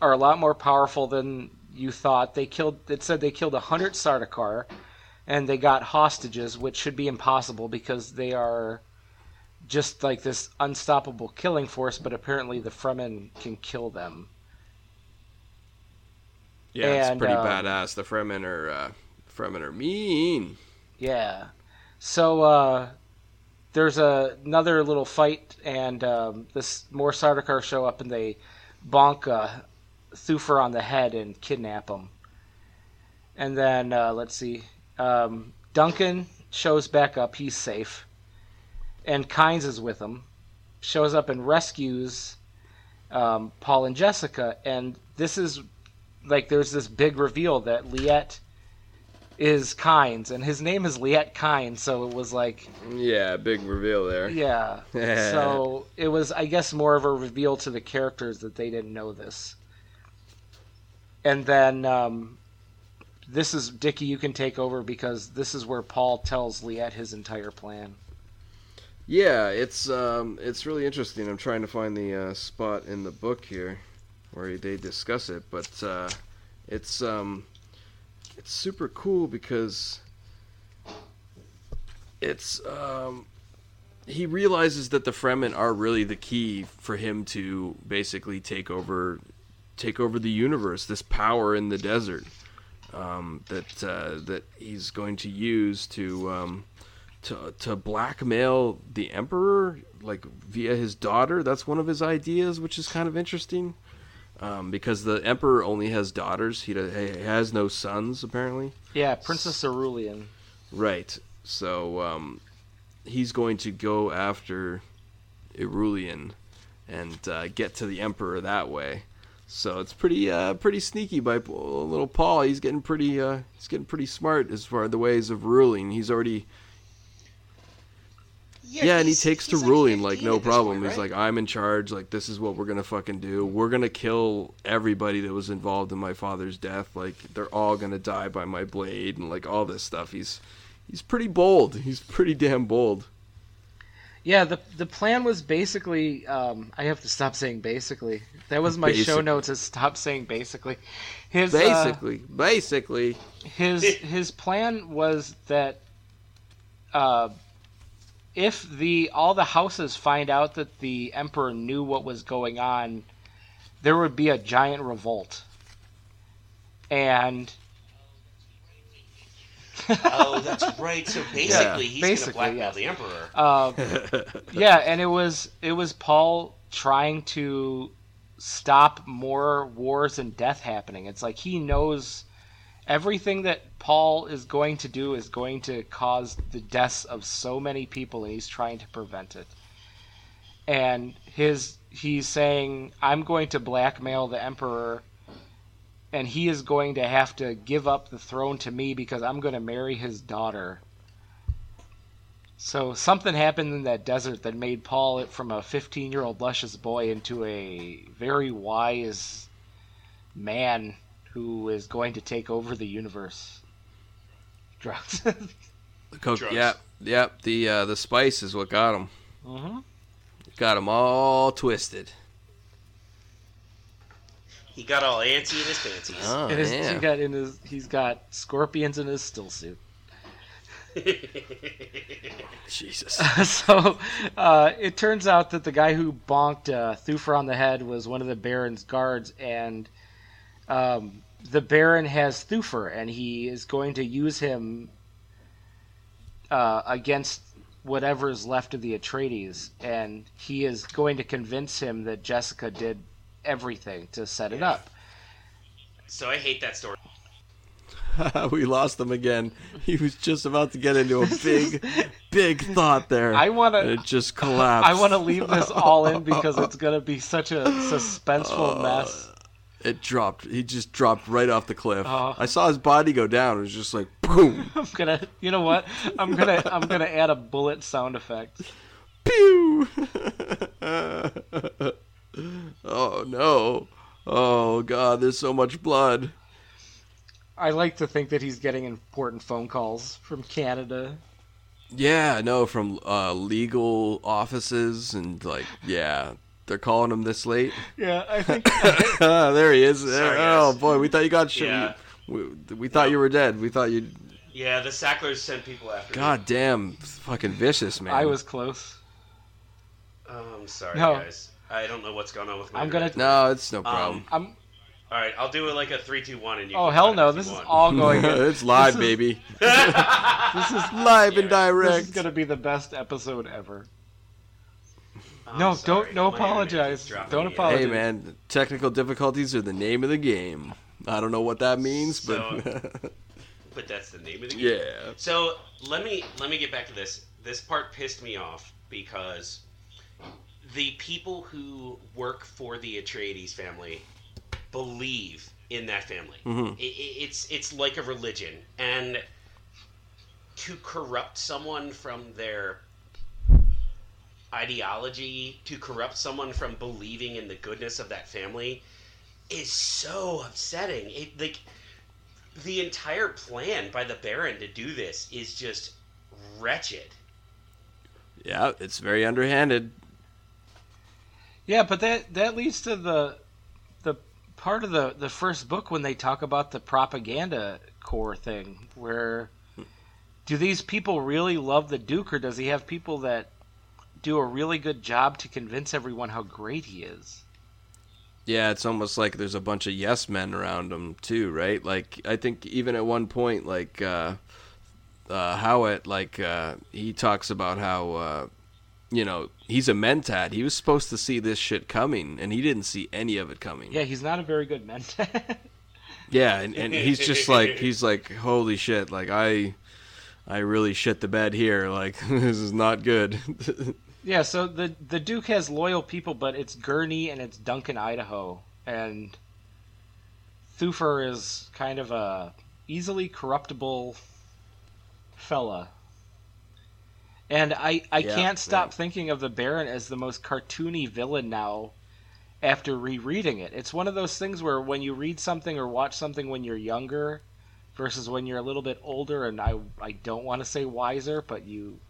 are a lot more powerful than you thought. They killed. It said they killed hundred Sardaukar. and they got hostages, which should be impossible because they are just like this unstoppable killing force. But apparently, the Fremen can kill them. Yeah, it's pretty um, badass. The Fremen are uh, Fremen are mean. Yeah. So uh, there's a, another little fight, and um, this more Sardaukar show up, and they bonk uh, Thufir on the head and kidnap him. And then uh, let's see, um, Duncan shows back up. He's safe, and Kynes is with him. Shows up and rescues um, Paul and Jessica, and this is like there's this big reveal that Liet is Kynes, and his name is Liet Kynes, so it was like, Yeah, big reveal there. yeah. so it was, I guess, more of a reveal to the characters that they didn't know this. And then um, this is Dickie. You can take over because this is where Paul tells Liet his entire plan. Yeah, it's um, it's really interesting. I'm trying to find the uh, spot in the book here where they discuss it, but uh, it's um, it's super cool because it's um, he realizes that the Fremen are really the key for him to basically take over take over the universe. This power in the desert um, that uh, that he's going to use to. Um, to to blackmail the emperor like via his daughter that's one of his ideas which is kind of interesting um, because the emperor only has daughters. He, do- he has no sons apparently. Yeah, Princess Irulan. right. So um, he's going to go after Irulan and uh, get to the emperor that way. So it's pretty uh, pretty sneaky by little Paul. He's getting pretty uh, he's getting pretty smart as far as the ways of ruling. He's already Yeah, and he takes to like ruling like no problem. point, He's like, I'm in charge. Like this is what we're gonna fucking do. We're gonna kill everybody that was involved in my father's death. Like they're all gonna die by my blade and like all this stuff. He's he's pretty bold. He's pretty damn bold. Yeah, the the plan was basically. Um, I have to stop saying basically. That was my show Basically. notes. Is stop saying basically. His uh, Basically, basically, his his plan was that uh, if the all the houses find out that the emperor knew what was going on, there would be a giant revolt. And oh, that's right. So basically, he's basically, gonna blackmail yes. the emperor. uh, yeah, and it was it was Paul trying to stop more wars and death happening. It's like he knows everything that Paul is going to do is going to cause the deaths of so many people, and he's trying to prevent it. And his he's saying, "I'm going to blackmail the emperor." And he is going to have to give up the throne to me because I'm going to marry his daughter. So something happened in that desert that made Paul from a 15 year old luscious boy into a very wise man who is going to take over the universe. Drugs. the coke. Drugs. Yep, yep. The uh, the spice is what got him. hmm Got him all twisted. He got all antsy in his fancies. Oh And his, yeah. he got in his, he's got scorpions in his still suit. Jesus. so uh, it turns out that the guy who bonked uh, Thufir on the head was one of the Baron's guards, and um, the Baron has Thufir, and he is going to use him uh, against whatever is left of the Atreides, and he is going to convince him that Jessica did everything to set it up. so I hate that story. we lost him again. He was just about to get into a big, big thought there. I want to. it just collapsed. I want to leave this all in because it's going to be such a suspenseful mess. It dropped. He just dropped right off the cliff. Oh. I saw his body go down. It was just like boom, I'm gonna, you know what? I'm gonna, I'm gonna add a bullet sound effect. pew. oh no! Oh god! There's so much blood. I like to think that he's getting important phone calls from Canada. Yeah, no, from uh, legal offices and like, yeah, they're calling him this late. Yeah, I think. there he is. Sorry, oh guys. boy, we thought you got shot. Yeah. We, we thought you were dead. We thought you. Yeah, the Sacklers sent people after me. God damn, fucking vicious, man. I was close. Oh, I'm sorry, No. guys. I don't know what's going on with my. I'm gonna- internet. No, it's no problem. Um, I'm. All right, I'll do it like a three, two, one, and you. Oh can hell no! This is all going. in. it's live, this is- baby. This is Live and direct. this is gonna be the best episode ever. I'm No, sorry. don't- no My apologize. keeps dropping Don't me. apologize. Hey, man, technical difficulties are the name of the game. I don't know what that means, So- but But that's the name of the game. yeah. So let me let me get back to this. This part pissed me off because the people who work for the Atreides family believe in that family. Mhm. I- I- it's it's like a religion, and to corrupt someone from their ideology, to corrupt someone from believing in the goodness of that family, is so upsetting. It like the entire plan by the Baron to do this is just wretched. Yeah, it's very underhanded. Yeah, but that that leads to the the part of the the first book when they talk about the propaganda corps thing where hmm. do these people really love the duke or does he have people that do a really good job to convince everyone how great he is? Yeah, it's almost like there's a bunch of yes men around him too, right? Like I think even at one point, like uh, uh, Hawat, like uh, he talks about how uh, you know he's a mentat. He was supposed to see this shit coming, and he didn't see any of it coming. Yeah, he's not a very good mentat. Yeah, and, and he's just like he's like holy shit, like I I really shit the bed here. Like this is not good. Yeah, so the the Duke has loyal people, but it's Gurney and it's Duncan, Idaho, and Thufir is kind of a easily corruptible fella. And I, I Yeah, can't stop right. thinking of the Baron as the most cartoony villain now after rereading it. It's one of those things where when you read something or watch something when you're younger versus when you're a little bit older and I I don't want to say wiser, but you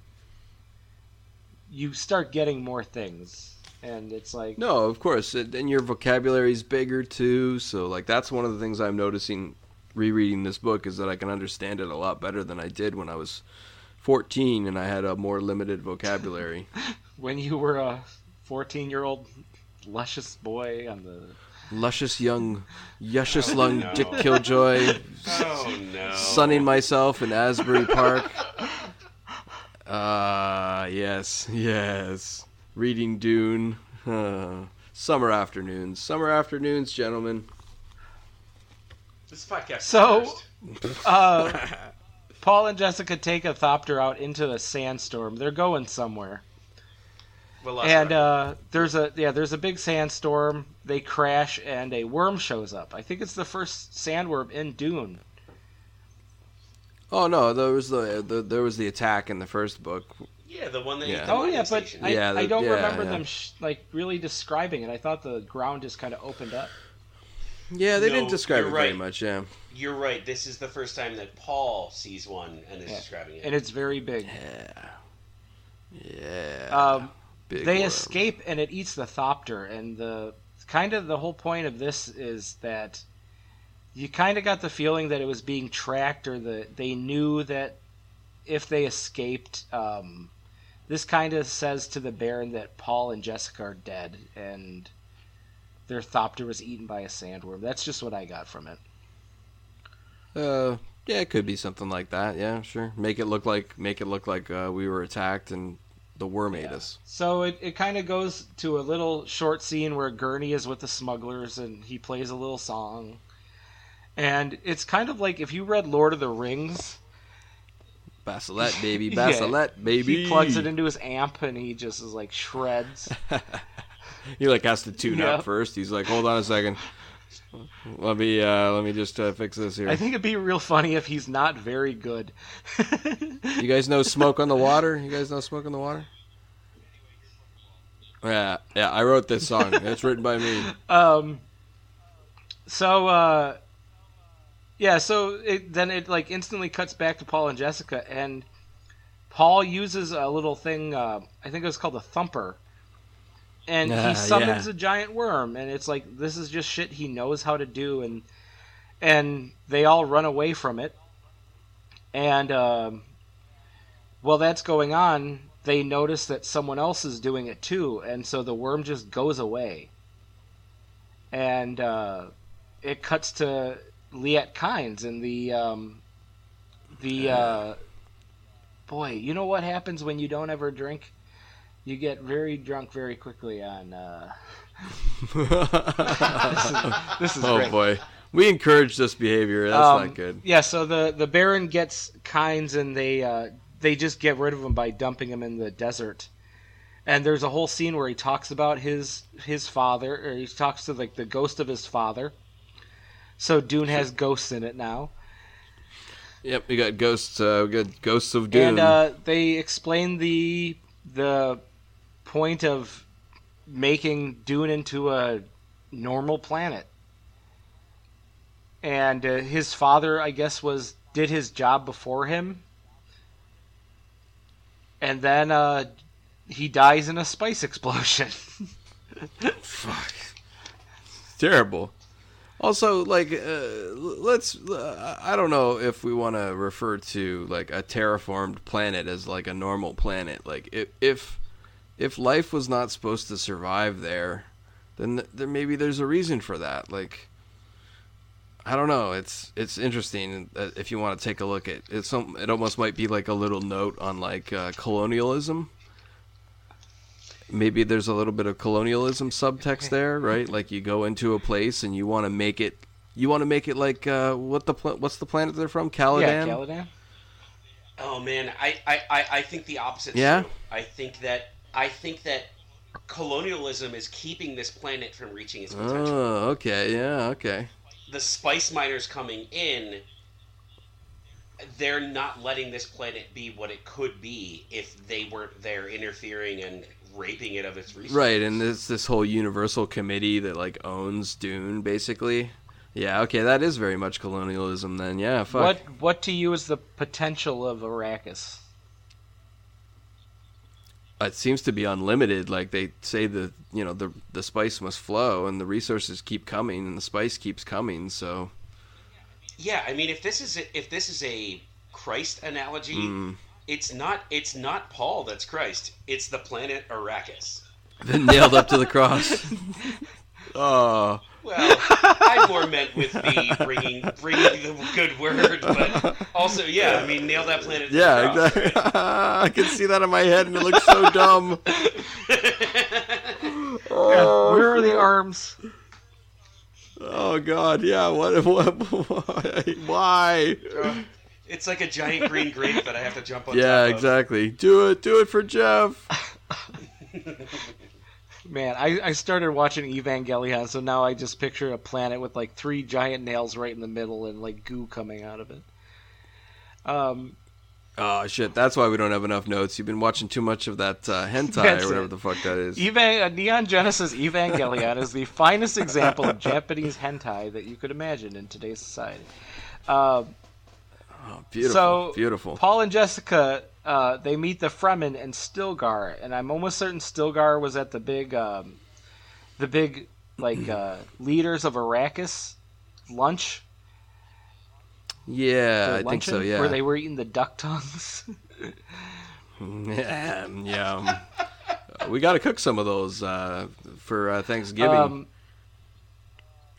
you start getting more things and it's like No, of course, and and your vocabulary's bigger too. So like that's one of the things I'm noticing rereading this book is that I can understand it a lot better than I did when I was 14 and I had a more limited vocabulary. when you were a 14 year old luscious boy on the Luscious young, luscious Oh, lung no. Dick Killjoy, Oh no! sunning myself in Asbury Park. Ah, yes, yes. Reading Dune. Uh, summer afternoons. Summer afternoons, gentlemen. This podcast. So- uh Paul and Jessica take a thopter out into a sandstorm. They're going somewhere. and uh, there's a yeah, there's a big sandstorm. They crash, and a worm shows up. I think it's the first sandworm in Dune. Oh no, there was the, the there was the attack in the first book. yeah, the one that. Yeah. Oh yeah, but. I, Yeah, I don't yeah, remember yeah. them sh- like really describing it. I thought the ground just kind of opened up. Yeah, they No, didn't describe you're it very much. Yeah. You're right. This is the first time that Paul sees one and is Yeah. describing it. and it's very big. Yeah. Yeah. Um, Big they worm. escape and it eats the thopter, and the kind of the whole point of this is that you kind of got the feeling that it was being tracked, or that they knew that if they escaped, um, this kind of says to the Baron that Paul and Jessica are dead, and their thopter was eaten by a sandworm. That's just what I got from it. Uh, yeah, it could be something like that. Yeah, sure. Make it look like make it look like uh, we were attacked and the worm ate us. So it, it kind of goes to a little short scene where Gurney is with the smugglers and he plays a little song. And it's kind of like if you read Lord of the Rings, Baliset, baby, Yeah. Baby. he plugs it into his amp and he just is like shreds. he like has to tune Yeah. up first. He's like, hold on a second. Let me uh, let me just uh, fix this here. I think it'd be real funny if he's not very good. You guys know Smoke on the Water? You guys know Smoke on the Water? Yeah, yeah. I wrote this song. It's written by me. Um. So, uh, yeah. So it, then it like instantly cuts back to Paul and Jessica, and Paul uses a little thing. Uh, I think it was called a thumper, and Ah, he summons yeah. a giant worm, and it's like this is just shit he knows how to do, and and they all run away from it, And um, while that's going on, they notice that someone else is doing it too, and so the worm just goes away. And uh, it cuts to Liet Kynes and the um, the uh, boy. You know what happens when you don't ever drink? You get very drunk very quickly on. Uh... this is, this is oh great. boy, we encourage this behavior. That's Um, not good. Yeah, so the the Baron gets Kynes and they uh, they just get rid of him by dumping him in the desert. And there's a whole scene where he talks about his his father, or he talks to like the ghost of his father. So Dune has ghosts in it now, Yep, we got ghosts. Uh, we got ghosts of Dune. and uh, they explain the the point of making Dune into a normal planet. And uh, his father, I guess, was did his job before him, and then uh, he dies in a spice explosion. Fuck. Terrible. Also, like, uh, let's. Uh, I don't know if we want to refer to like a terraformed planet as like a normal planet. Like, if if if life was not supposed to survive there, then th- there maybe there's a reason for that. Like, I don't know. It's it's interesting uh, if you want to take a look at it. Some it almost might be like a little note on like uh, colonialism maybe there's a little bit of colonialism subtext there, right? Like you go into a place and you want to make it, you want to make it like uh, what the pla- what's the planet they're from? Caladan. yeah, Caladan. Oh man, I, I, I, I think the opposite. Yeah? True. I think that I think that colonialism is keeping this planet from reaching its potential. Oh, okay, yeah, okay. the spice miners coming in, they're not letting this planet be what it could be if they weren't there interfering and raping it of its resources. Right, and this this whole universal committee that like owns Dune, basically. Yeah, okay, that is very much colonialism. Then, yeah, fuck. What what to you is the potential of Arrakis? It seems to be unlimited. Like they say, the you know the the spice must flow, and the resources keep coming, and the spice keeps coming. So, Yeah, I mean, if this is a, if this is a Christ analogy, mm. It's not it's not Paul that's Christ. It's the planet Arrakis. been nailed up to the cross. oh, Well, I more meant with the bringing bringing the good word, but also, yeah, I mean, nail that planet. to the yeah, cross, exactly. I can see that in my head, and it looks so dumb. Oh, Where are the arms? Oh God, yeah. What? What? Why? why? It's like a giant green grape that I have to jump on Yeah, top of. exactly. Do it. Do it for Jeff. Man, I, I started watching Evangelion, so now I just picture a planet with like three giant nails right in the middle and like goo coming out of it. Um, Oh shit! That's why we don't have enough notes. You've been watching too much of that uh, hentai or whatever it. the fuck that is. Evan, uh, Neon Genesis Evangelion is the finest example of Japanese hentai that you could imagine in today's society. Um, Oh, beautiful. So beautiful. Paul and Jessica, uh, they meet the Fremen and Stilgar, and I'm almost certain Stilgar was at the big, um, the big like uh, leaders of Arrakis lunch. Yeah, their I think so. Yeah. where they were eating the duck tongues. yeah. yeah uh, we got to cook some of those uh, for uh, Thanksgiving. um,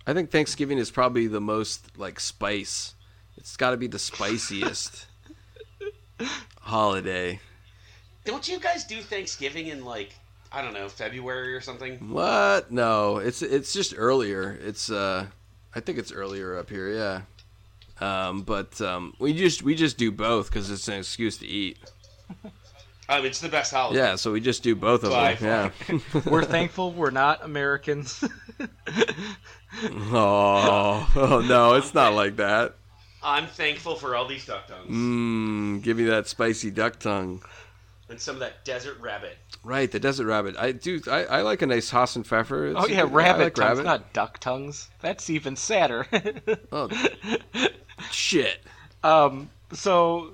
I think Thanksgiving is probably the most like spice. It's got to be the spiciest holiday. Don't you guys do Thanksgiving in like I don't know February or something? What? No, it's it's just earlier. It's uh, I think it's earlier up here. Yeah. Um, but um, we just we just do both because it's an excuse to eat. Um, it's the best holiday. Yeah, so we just do both of By them. Yeah. we're thankful we're not Americans. oh, oh no, it's not like that. I'm thankful for all these duck tongues Mmm, give me that spicy duck tongue. and some of that desert rabbit. Right, the desert rabbit. I do. I, I like a nice Hasenpfeffer. It's oh yeah, good- rabbit like tongues, rabbit. not duck tongues. That's even sadder. Oh, shit. um. So,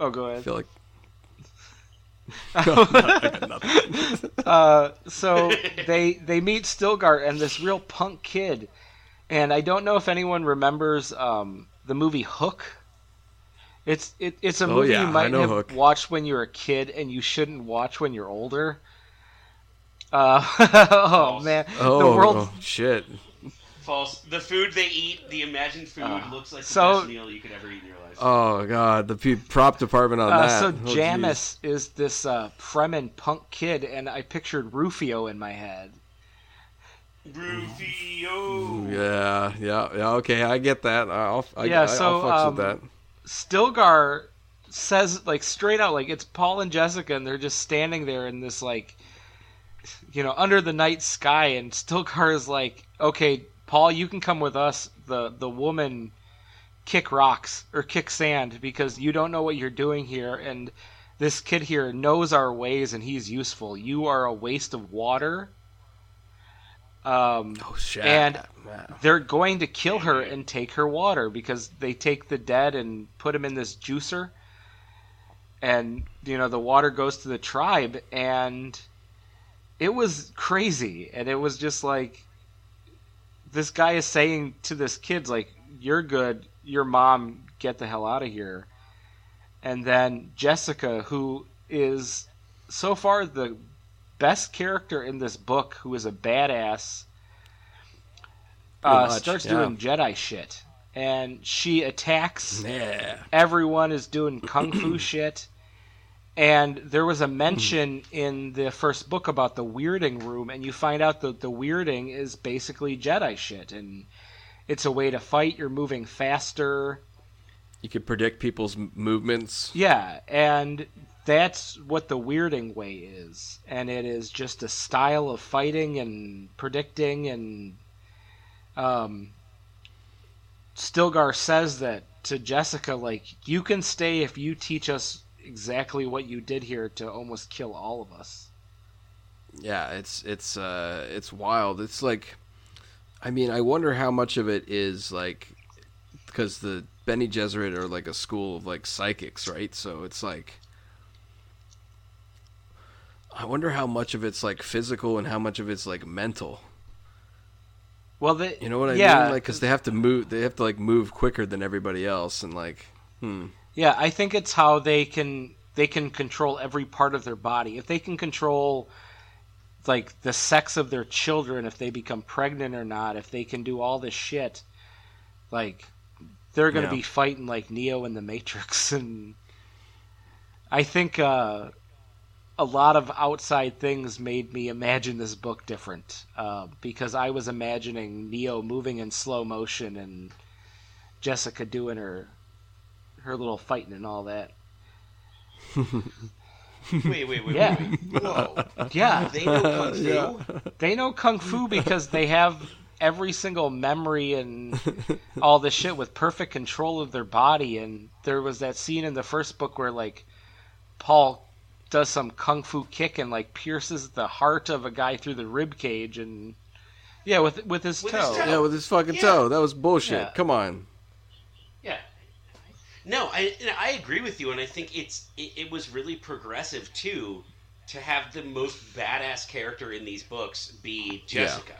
oh, go ahead. I feel like. Uh, so they they meet Stilgar and this real punk kid, and I don't know if anyone remembers um, the movie Hook. It's it, it's a Oh, movie yeah, you might have Hook. watched when you were a kid, and you shouldn't watch when you're older. Uh, oh man, Oh, the world. oh, shit. False. The food they eat, the imagined food, Uh, looks like so- the best meal you could ever eat in your life. Oh god, the pe- prop department on Uh, that. so Oh, jeez. Jamis is this uh, Fremen punk kid, and I pictured Rufio in my head. Rufio. Yeah, yeah, yeah. Okay, I get that. I'll, I, Yeah, I, so, I'll fucks um, with that. Stilgar says like straight out like it's Paul and Jessica and they're just standing there in this like you know under the night sky and Stilgar is like okay Paul you can come with us the the woman kick rocks or kick sand because you don't know what you're doing here and this kid here knows our ways and he's useful you are a waste of water um Oh shit. and- they're going to kill her and take her water because they take the dead and put them in this juicer. And you know the water goes to the tribe and it was crazy. And it was just like this guy is saying to this kid like you're good. Your mom get the hell out of here. And then jessica who is so far the best character in this book who is a badass uh, much, starts yeah. doing Jedi shit, and she attacks. Yeah. Everyone is doing kung fu shit, and there was a mention in the first book about the weirding room, and you find out that the weirding is basically Jedi shit, and it's a way to fight. You're moving faster. You could predict people's movements. Yeah, and that's what the weirding way is. And it is just a style of fighting and predicting and um Stilgar says that to Jessica like you can stay if you teach us exactly what you did here to almost kill all of us. Yeah, it's it's uh it's wild. It's like I mean, I wonder how much of it is like because the Bene Gesserit are like a school of like psychics, right? So it's like I wonder how much of it's like physical and how much of it's like mental. Well, the, You know what I yeah, mean? Like cuz they have to move they have to like move quicker than everybody else and like hmm. Yeah, I think it's how they can they can control every part of their body. If they can control like the sex of their children, if they become pregnant or not, if they can do all this shit, like they're going to Yeah. be fighting like Neo in the Matrix and I think uh a lot of outside things made me imagine this book different uh, because I was imagining Neo moving in slow motion and Jessica doing her her little fighting and all that. Wait, wait, wait, Yeah. wait, wait. Whoa. Yeah, They know kung fu. Yeah. they know kung fu because they have every single memory and all this shit with perfect control of their body. And there was that scene in the first book where like Paul does some kung fu kick and like pierces the heart of a guy through the rib cage and yeah, with with his With his toe. toe. Yeah, with his fucking Yeah. toe. That was bullshit. Yeah. Come on. Yeah. No, I I agree with you, and I think it's it, it was really progressive too to have the most badass character in these books be Jessica.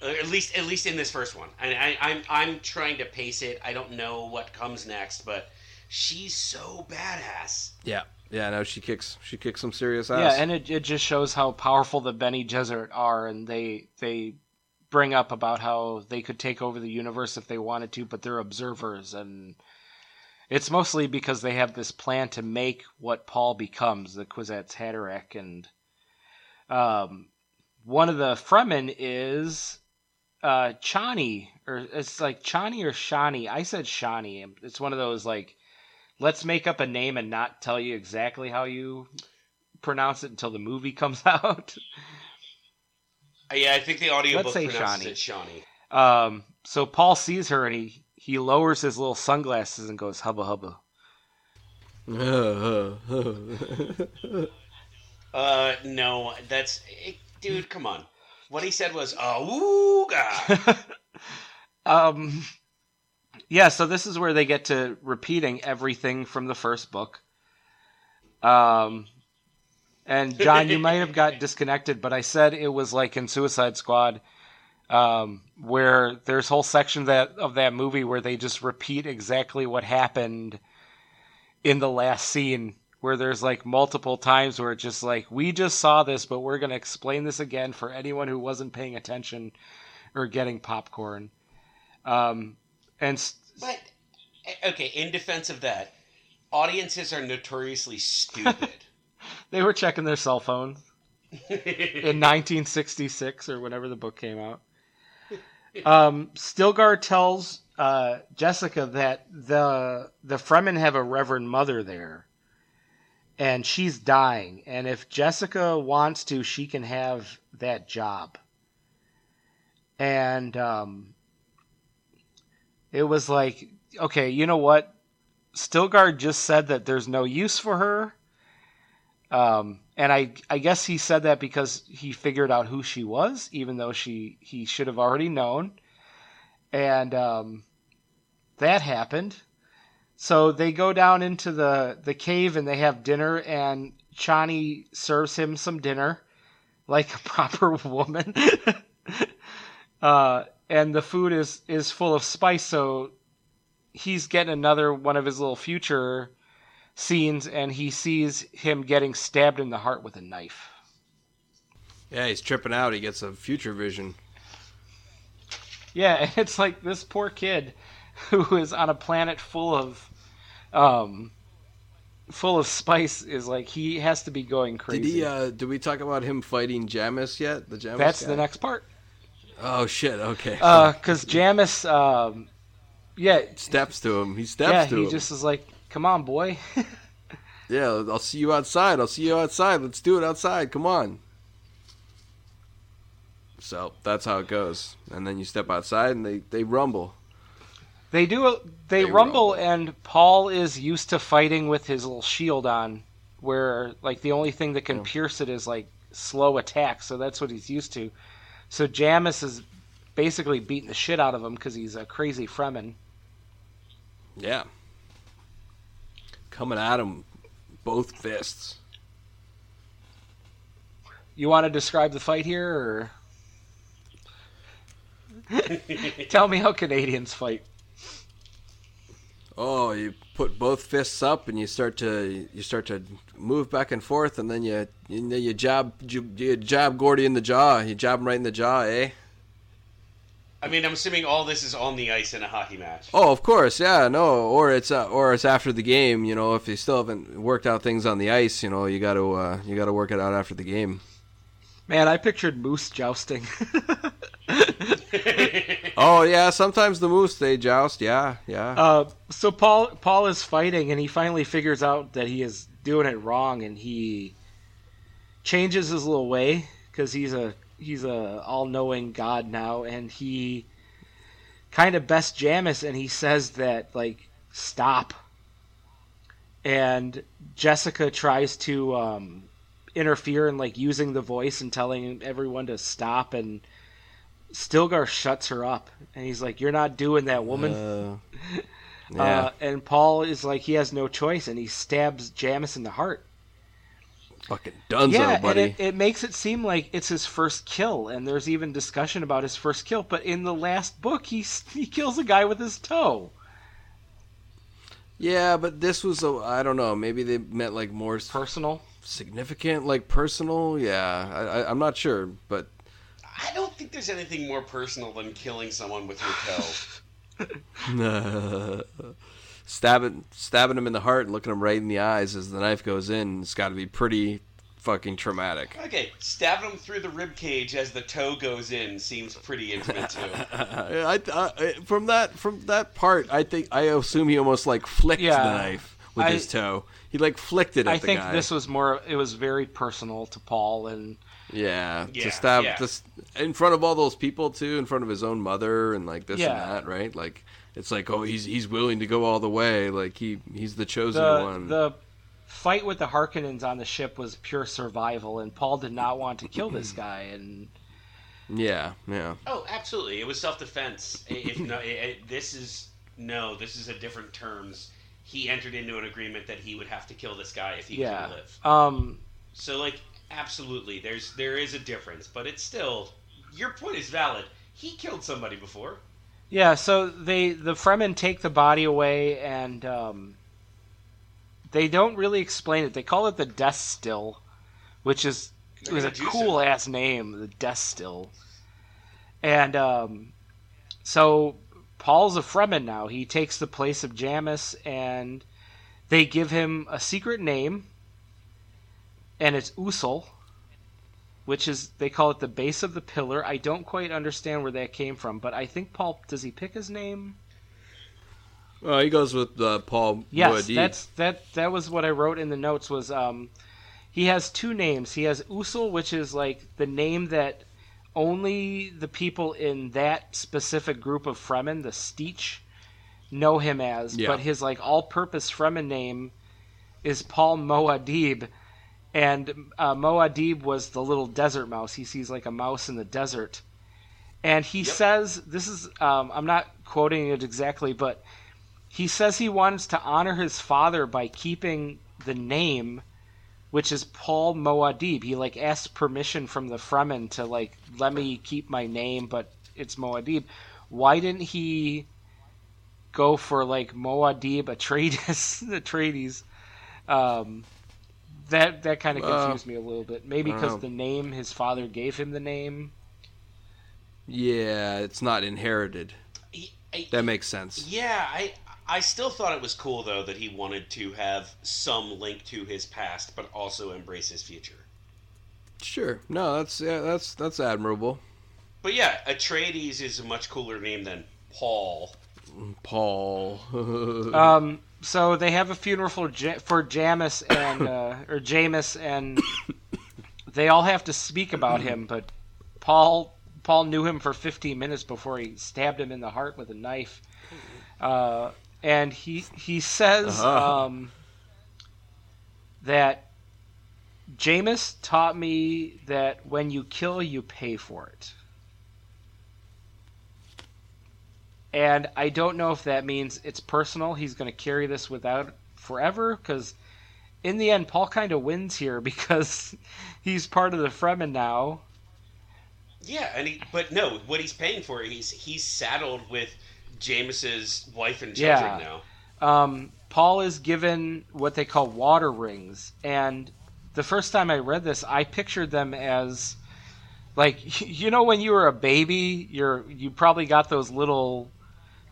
Uh, at least, at least in this first one. I, I, I'm I'm trying to pace it. I don't know what comes next, but she's so badass. Yeah. Yeah, no, she kicks she kicks some serious ass. Yeah, and it, it just shows how powerful the Bene Gesserit are, and they they bring up about how they could take over the universe if they wanted to, but they're observers, and it's mostly because they have this plan to make what Paul becomes, the Kwisatz Haderach, and um, one of the Fremen is uh, Chani, or it's like Chani or Shani. I said Shani. It's one of those like, let's make up a name and not tell you exactly how you pronounce it until the movie comes out. Yeah, I think the audiobook Let's say pronounces Shawnee. it Shawnee. Um, so Paul sees her and he he lowers his little sunglasses and goes hubba hubba. Uh, no, that's it, dude. Come on. What he said was "Awooga." um, yeah. So this is where they get to repeating everything from the first book. Um, and John, you might have got disconnected, but I said it was like in Suicide Squad, um, where there's whole section that of that movie where they just repeat exactly what happened in the last scene where there's like multiple times where it's just like we just saw this but we're going to explain this again for anyone who wasn't paying attention or getting popcorn um and But eh, okay, in defense of that, audiences are notoriously stupid. they were checking their cell phones in 1966 or whenever the book came out. Um, Stilgar tells uh, Jessica that the the Fremen have a Reverend Mother there, and she's dying. And if Jessica wants to, she can have that job. And um, it was like, okay, you know what? Stilgar just said that there's no use for her. Um, and I, I guess he said that because he figured out who she was, even though she, he should have already known. And um, that happened. So they go down into the, the cave and they have dinner, and Chani serves him some dinner, like a proper woman. uh, and the food is, is full of spice, so he's getting another one of his little future scenes and he sees him getting stabbed in the heart with a knife. Yeah, he's tripping out. He gets a future vision. Yeah, and it's like this poor kid who is on a planet full of um full of spice is like he has to be going crazy. Did he? Uh, did we talk about him fighting Jamis yet? The Jamis. That's guy? the next part. Oh shit! Okay. Uh cuz Jamis um yeah, steps to him. He steps yeah, to he him. He just is like, "Come on, boy." Yeah, I'll see you outside. I'll see you outside. Let's do it outside. Come on. So that's how it goes. And then you step outside and they, they rumble. They do. They, They rumble, rumble. and Paul is used to fighting with his little shield on, where like the only thing that can Yeah. pierce it is like slow attack. So that's what he's used to. So Jamis is basically beating the shit out of him because he's a crazy Fremen. Yeah. Coming at him, both fists. You want to describe the fight here, or tell me how Canadians fight? Oh, you put both fists up and you start to you start to move back and forth, and then you you, you jab you, you jab Gordy in the jaw. You jab him right in the jaw, eh? I mean, I'm assuming all this is on the ice in a hockey match. Oh, of course, yeah, no, or it's uh, or it's after the game. You know, if you still haven't worked out things on the ice, you know, you got to uh, you got to work it out after the game. Man, I pictured moose jousting. Oh yeah, sometimes the moose they joust. Yeah, yeah. Uh, so Paul Paul is fighting, and he finally figures out that he is doing it wrong, and he changes his little way because he's a he's a all knowing god now, and he kind of best Jamis, and he says that like stop, and Jessica tries to um, interfere and like using the voice and telling everyone to stop, and Stilgar shuts her up, and he's like, "You're not doing that, woman." Uh, yeah. Uh, and Paul is like he has no choice, and he stabs Jamis in the heart. Fucking Dunzo, yeah, buddy. and it, it makes it seem like it's his first kill, and there's even discussion about his first kill. But in the last book, he he kills a guy with his toe. yeah, but this was a I don't know. Maybe they meant like more Personal. significant, like personal. Yeah, I, I, I'm not sure, but I don't think there's anything more personal than killing someone with your toe. stabbing stabbing him in the heart and looking him right in the eyes as the knife goes in. It's got to be pretty fucking traumatic. Okay, stabbing him through the rib cage as the toe goes in seems pretty intimate too. I, I, from that from that part, I think I assume he almost like flicked Yeah, the knife with I- his toe. He like flicked it at I the think guy. this was more. It was very personal to Paul, and yeah, Yeah, to stab yeah. just in front of all those people too, in front of his own mother and like this Yeah. and that, right? Like it's like oh he's he's willing to go all the way, like he he's the chosen the one. the fight with the Harkonnens on the ship was pure survival, and Paul did not want to kill this guy, and Yeah, yeah. Oh, absolutely. It was self-defense. If no, it, it- this is no, this is a different terms. He entered into an agreement that he would have to kill this guy if he was yeah. going to live. Um, So, like, absolutely, there's there is a difference, but it's still your point is valid. He killed somebody before. Yeah, so they the Fremen take the body away, and um, they don't really explain it. They call it the Death Still, which is it was a cool ass name, the Death Still. And um, so Paul's a Fremen now. He takes the place of Jamis, and they give him a secret name, and it's Usul, which is they call it the base of the pillar. I don't quite understand where that came from, but I think Paul does he pick his name? Well, he goes with uh, Paul. Yes, that's that. That was what I wrote in the notes. Was um, he has two names. He has Usul, which is like the name that only the people in that specific group of Fremen, the Steech, know him as. Yeah. But his like all-purpose Fremen name is Paul Muad'Dib, and uh, Muad'Dib was the little desert mouse. He sees like a mouse in the desert, and he says, "This is um, I'm not quoting it exactly, but." He says he wants to honor his father by keeping the name, which is Paul Muad'Dib. He like asked permission from the Fremen to like let me keep my name, but it's Muad'Dib. Why didn't he go for like Muad'Dib Atreides? Atreides. Um, that that kind of Uh, confused me a little bit. Maybe because the name his father gave him the name. Yeah, it's not inherited. He- I- That makes sense. Yeah, I I still thought it was cool though that he wanted to have some link to his past, but also embrace his future. Sure. No, that's yeah, that's that's admirable. But yeah, Atreides is a much cooler name than Paul. Paul. Um, so they have a funeral for ja- for Jamis and uh, or Jamis, and they all have to speak about him. But Paul Paul knew him for 15 minutes before he stabbed him in the heart with a knife. Uh, and he he says Uh-huh. um, that Jamis taught me that when you kill, you pay for it. And I don't know if that means it's personal. He's going to carry this without forever because in the end, Paul kind of wins here because he's part of the Fremen now. Yeah, and he but no, what he's paying for he's he's saddled with Jameis's wife and children Yeah. now. Um, Paul is given what they call water rings, and the first time I read this, I pictured them as like you know when you were a baby, you're you probably got those little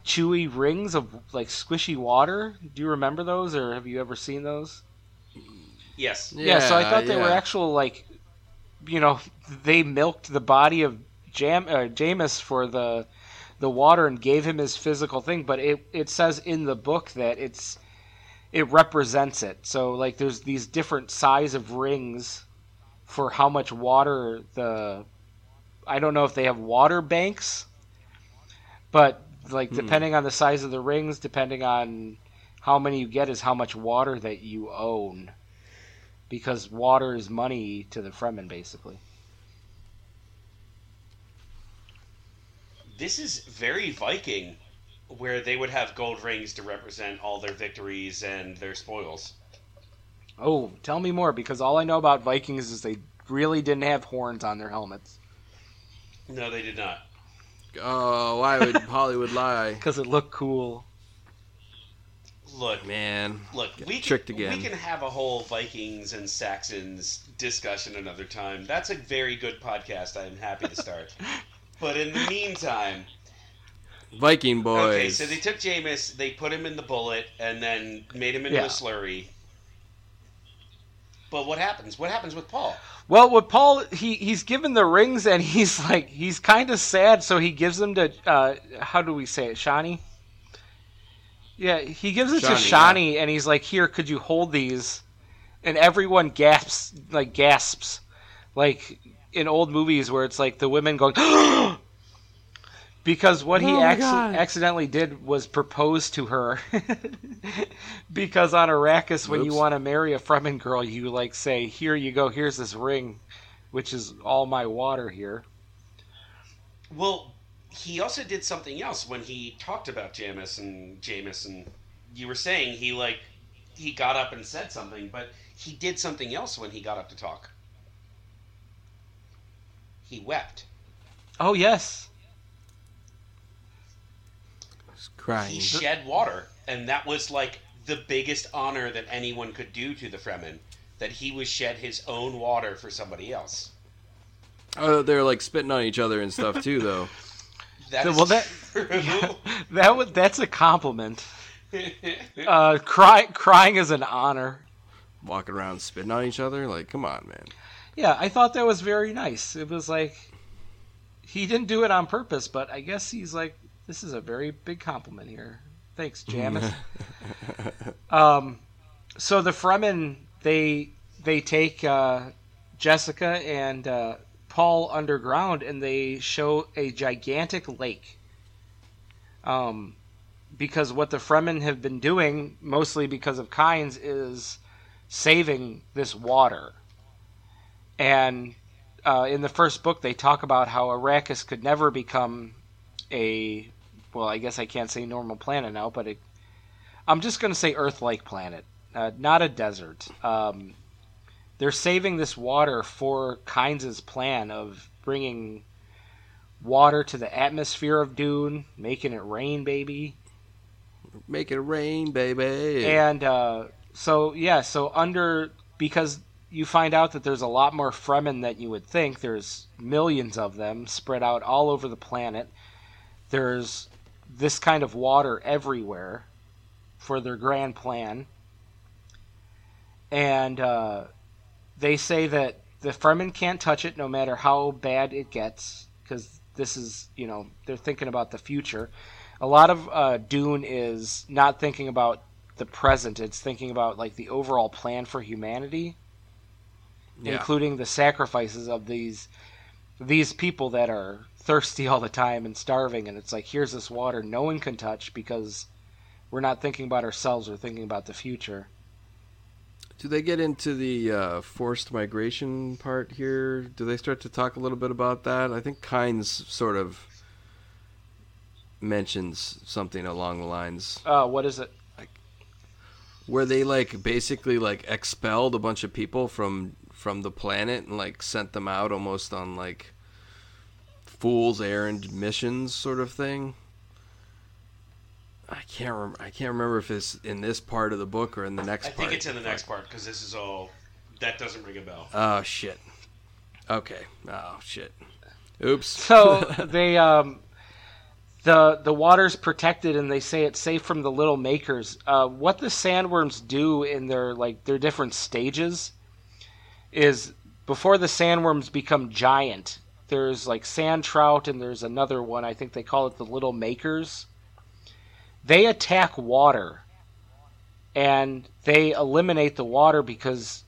chewy rings of like squishy water. Do you remember those, or have you ever seen those? Yes. Yeah, so I thought they were actual like, you know, they milked the body of Jam uh, Jameis for the the water and gave him his physical thing, but it it says in the book that it's it represents it. So like there's these different size of rings for how much water the I don't know if they have water banks, but like hmm. depending on the size of the rings, depending on how many you get is how much water that you own because water is money to the Fremen, basically. This is very Viking, where they would have gold rings to represent all their victories and their spoils. Oh, tell me more, because all I know about Vikings is they really didn't have horns on their helmets No, they did not. Oh, why would Hollywood lie? because it looked cool. Look, Man, look, Get we tricked can, again. we can have a whole Vikings and Saxons discussion another time. That's a very good podcast. I'm happy to start. but in the meantime, Viking boys. okay, so they took Jameis, they put him in the bullet, and then made him into Yeah. a slurry. But what happens? What happens with Paul? Well, with Paul, he he's given the rings, and he's like he's kind of sad, so he gives them to uh, how do we say it, Shani? Yeah, he gives it to Shani, Shani, and he's like, "Here, could you hold these?" And everyone gasps, like gasps, like in old movies where it's like the women going, because what he Oh my acci- accidentally did was propose to her. because on Arrakis, when you want to marry a Fremen girl, you like say, "Here you go. Here's this ring, which is all my water here." Well, he also did something else when he talked about Jamis and Jameis, and you were saying he like he got up and said something, but he did something else when he got up to talk. He wept. Oh yes, He's crying. He shed water, and that was like the biggest honor that anyone could do to the Fremen that he was shed his own water for somebody else. Oh, they're like spitting on each other and stuff too, though. That So, is well, that- true. That was that's a compliment. Uh, cry, crying is an honor. Walking around spitting on each other, like, come on, man. Yeah, I thought that was very nice. It was like he didn't do it on purpose, but I guess he's like, this is a very big compliment here. Thanks, Jamis. um, so the Fremen they they take uh, Jessica and uh, Paul underground, and they show a gigantic lake. Um, because what the Fremen have been doing, mostly because of Kynes, is saving this water. And uh, in the first book, they talk about how Arrakis could never become a, well, I guess I can't say normal planet now, but it, I'm just going to say Earth-like planet, uh, not a desert. Um, they're saving this water for Kynes' plan of bringing water to the atmosphere of Dune, making it rain, baby. Make it rain, baby. And uh, so yeah, so under because you find out that there's a lot more Fremen than you would think. There's millions of them spread out all over the planet. There's this kind of water everywhere for their grand plan. And uh, they say that the Fremen can't touch it no matter how bad it gets because this is, you know, they're thinking about the future. A lot of uh, Dune is not thinking about the present, it's thinking about like the overall plan for humanity yeah. including the sacrifices of these these people that are thirsty all the time and starving and it's like here's this water no one can touch because we're not thinking about ourselves we're thinking about the future Do they get into the uh, forced migration part here? Do they start to talk a little bit about that? I think Kynes sort of mentions something along the lines uh, what is it where they like basically like expelled a bunch of people from from the planet and like sent them out almost on like fool's errand missions sort of thing. I can't rem- I can't remember if it's in this part of the book or in the next part. I part. think it's in the next part because this is all. That doesn't ring a bell. Oh shit. Okay. Oh shit. Oops. so they um the the water's protected and they say it's safe from the little makers uh, what the sandworms do in their like their different stages is before the sandworms become giant there's like sand trout and there's another one i think they call it the little makers they attack water and they eliminate the water because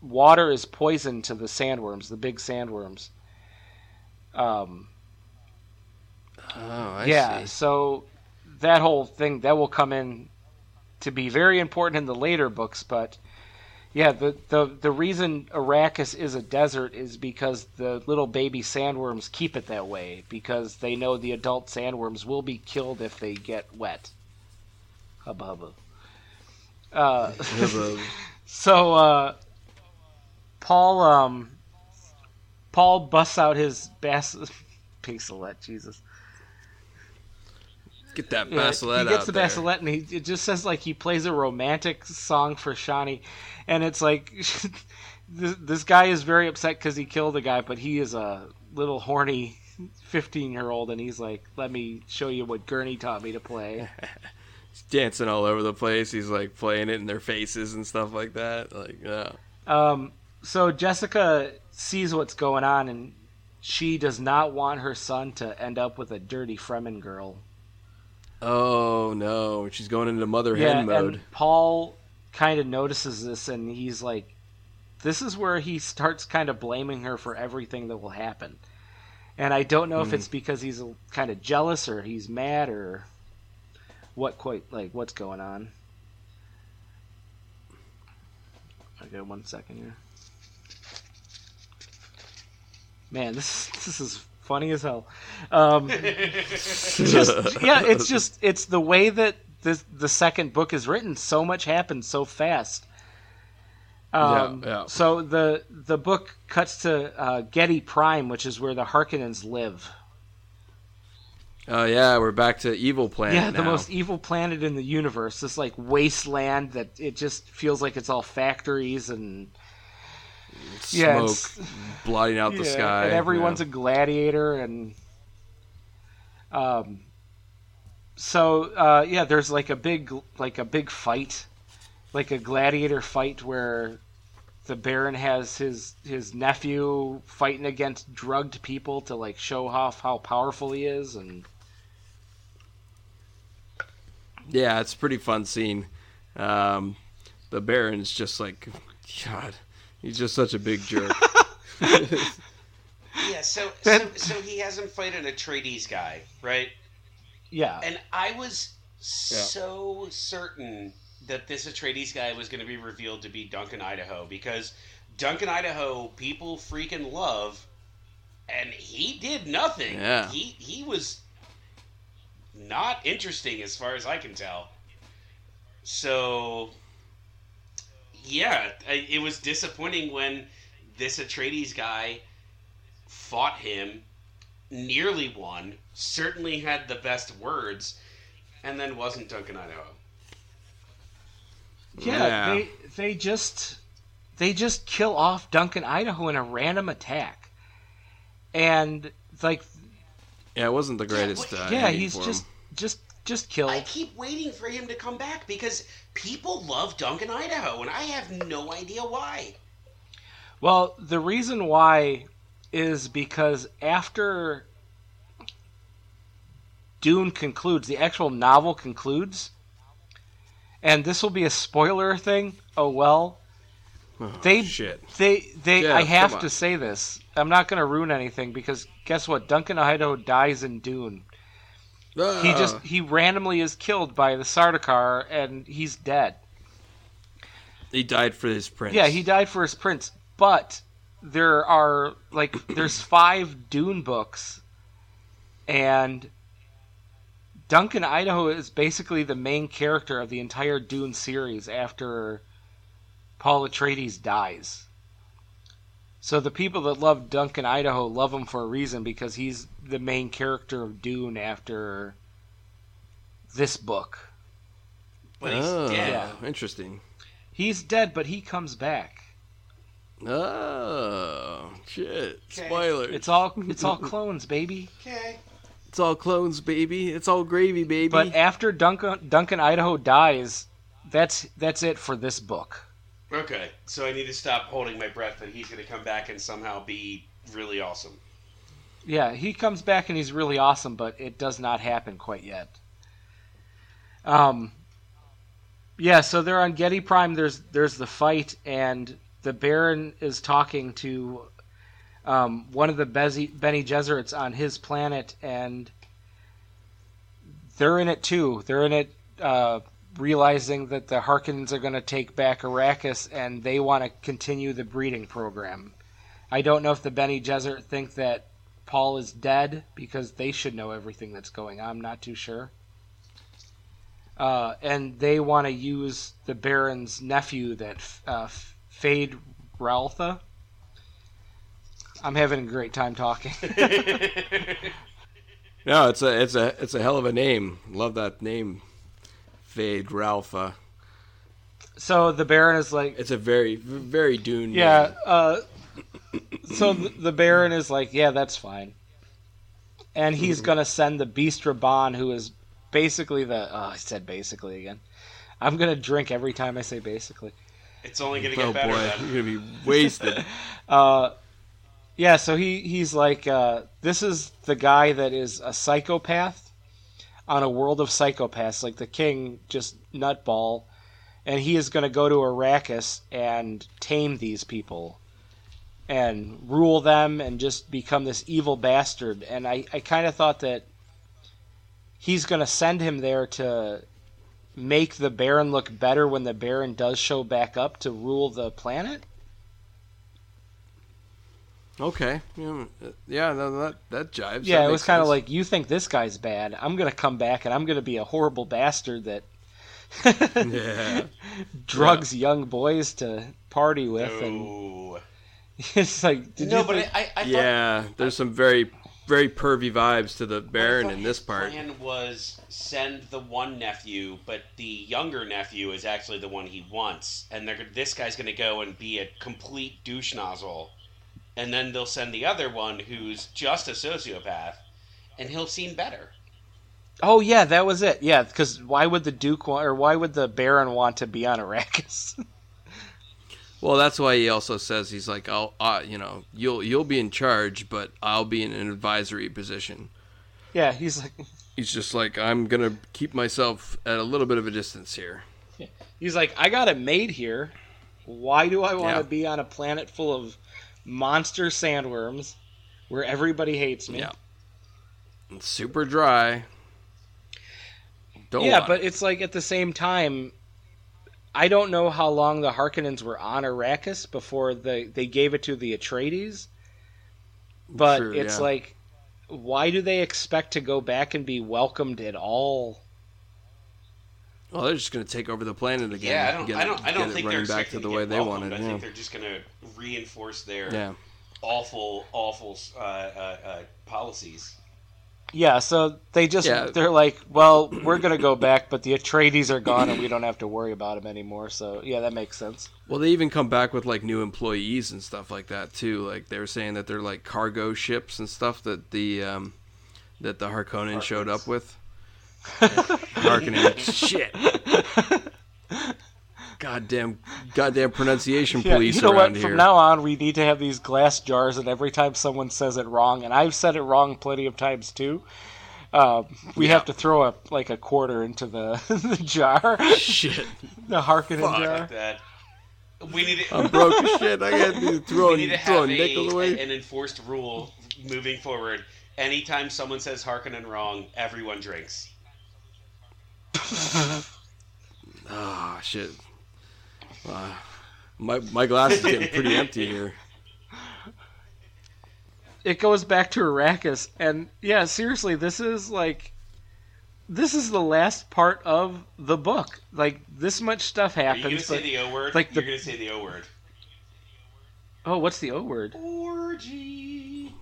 water is poison to the sandworms the big sandworms um, oh, I yeah, see. so that whole thing that will come in to be very important in the later books, but yeah, the the the reason Arrakis is a desert is because the little baby sandworms keep it that way because they know the adult sandworms will be killed if they get wet. Hubba hubba. Uh, so uh, Paul um, Paul busts out his bass pixelet, Jesus. Get that Yeah, basilet he gets the there. basilet and he it just says like he plays a romantic song for Shawnee, and it's like this, this guy is very upset because he killed a guy, but he is a little horny fifteen year old, and he's like, "Let me show you what Gurney taught me to play." He's dancing all over the place. He's like playing it in their faces and stuff like that. Like, yeah. Um, so Jessica sees what's going on, and she does not want her son to end up with a dirty Fremen girl. Oh no, she's going into mother hen mode. and Paul kind of notices this, and he's like, "This is where he starts kind of blaming her for everything that will happen." And I don't know if Hmm. it's because he's kind of jealous or he's mad or what quite like what's going on. Okay, one second here. Man, this this is funny as hell. Um, just yeah, it's just it's the way that this the second book is written. So much happens so fast. Um, Yeah, yeah. So the the book cuts to uh, Giedi Prime, which is where the Harkonnens live. Oh yeah, we're back to evil planet. yeah, the now. most evil planet in the universe. This like wasteland that it just feels like it's all factories and smoke it's- blotting out the Yeah, sky. and everyone's yeah. a gladiator and um so uh yeah there's like a big like a big fight like a gladiator fight where the baron has his his nephew fighting against drugged people to like show off how powerful he is and yeah, it's a pretty fun scene. Um, the Baron's just like, God, he's just such a big jerk. Yeah, so so, so he has him fight an Atreides guy, right? yeah And I was so certain that this Atreides guy was going to be revealed to be Duncan Idaho because Duncan Idaho people freaking love, and he did nothing. Yeah. He he was not interesting as far as I can tell. So yeah, I- it was disappointing when this Atreides guy fought him, nearly won, certainly had the best words, and then wasn't Duncan Idaho. yeah, Yeah. they they just they just kill off Duncan Idaho in a random attack and like yeah, it wasn't the greatest. but- uh, yeah he's for just him. just just killed I keep waiting for him to come back because people love Duncan Idaho, and I have no idea why. Well, the reason why is because after Dune concludes, the actual novel concludes, and this will be a spoiler thing. Oh well, Oh, they shit. they they. Yeah, I have to say this. I'm not going to ruin anything because guess what? Duncan Idaho dies in Dune. He Ah. just he randomly is killed by the Sardaukar and he's dead. he died for his prince. Yeah, he died for his prince, but there are like there's five Dune books, and Duncan Idaho is basically the main character of the entire Dune series after Paul Atreides dies. So the people that love Duncan Idaho love him for a reason because he's the main character of Dune after this book. But he's Oh, dead. interesting. He's dead, but he comes back. Oh shit! Okay. Spoiler. It's all it's all clones, baby. Okay. It's all clones, baby. It's all gravy, baby. But after Duncan Duncan Idaho dies, that's that's it for this book. Okay, so I need to stop holding my breath that he's going to come back and somehow be really awesome. Yeah, he comes back and he's really awesome, but it does not happen quite yet. Um Yeah, so they're on Giedi Prime, there's there's the fight and the Baron is talking to um, one of the Bezi, Bene Gesserits on his planet and they're in it too. They're in it uh, realizing that the Harkonnens are going to take back Arrakis and they want to continue the breeding program. I don't know if the Bene Gesserit think that Paul is dead because they should know everything that's going on. I'm not too sure. Uh, and they want to use the Baron's nephew, that uh, Fade Raltha. I'm having a great time talking. no, it's a it's a it's a hell of a name. Love that name, Fade Ralpha. so the Baron is like, It's a very very Dune. Yeah. Uh, so the Baron is like, yeah, that's fine, and he's gonna send the Beast Rabban, who is basically the. Oh, I said basically again. I'm gonna drink every time I say basically. It's only going to get Oh better boy, then. you're gonna be wasted. Uh, yeah, so he he's like, uh, this is the guy that is a psychopath on a world of psychopaths, like the king, just nutball, and he is going to go to Arrakis and tame these people and rule them and just become this evil bastard. And I, I kind of thought that he's going to send him there to make the Baron look better when the Baron does show back up to rule the planet. Okay. Yeah, uh, yeah no, that that jives. Yeah, That it was kind of like you think this guy's bad. I'm gonna come back and I'm gonna be a horrible bastard that yeah. drugs young boys to party with, and No. it's like did No, you but think- I, I, I thought Yeah, there's some very very pervy vibes to the Baron in this his part. plan was send the one nephew, but the younger nephew is actually the one he wants, and they're, this guy's going to go and be a complete douche nozzle, and then they'll send the other one who's just a sociopath, and he'll seem better. Oh yeah, that was it. Yeah, because why would the Duke want, or why would the Baron want to be on Arrakis? Well, that's why he also says he's like, I'll, uh, you know, you'll you'll be in charge, but I'll be in an advisory position. yeah, he's like, He's just like, I'm gonna keep myself at a little bit of a distance here. he's like, I got it made here. Why do I want to Yeah. be on a planet full of monster sandworms where everybody hates me? Yeah. It's super dry. Don't yeah, but it. it's like at the same time, I don't know how long the Harkonnens were on Arrakis before the they gave it to the Atreides. But True, it's yeah. like, why do they expect to go back and be welcomed at all? Well, they're just gonna take over the planet again. Yeah, I don't, get I it- don't, I don't think they're running back to the to way they welcomed. wanted. I Yeah. think they're just going to reinforce their yeah. awful, awful uh, uh, uh, policies. Yeah, so they just Yeah. they're like, well, we're gonna go back, but the Atreides are gone, and we don't have to worry about them anymore. So yeah, that makes sense. Well, they even come back with like new employees and stuff like that too. Like they were saying that they're like cargo ships and stuff that the um, that the Harkonnen showed up with. Harkonnen, shit. Goddamn, goddamn pronunciation Yeah, police you know around what? here. From now on, we need to have these glass jars, and every time someone says it wrong, and I've said it wrong plenty of times too, uh, we Yeah. have to throw a like a quarter into the the jar, shit, the Harkonnen Fuck. jar. Like that. We need to, I'm broke as shit. I got to we throw need to throw have a, nickels away. an enforced rule moving forward. Anytime someone says Harkonnen wrong, everyone drinks. Ah, shit. Uh, my my glass is getting pretty empty here. It goes back to Arrakis, and yeah, seriously, this is like. This is the last part of the book. Like this much stuff Are you going to happens. say the O word? like the- You're going to say the O word. oh, what's the O word? Orgy.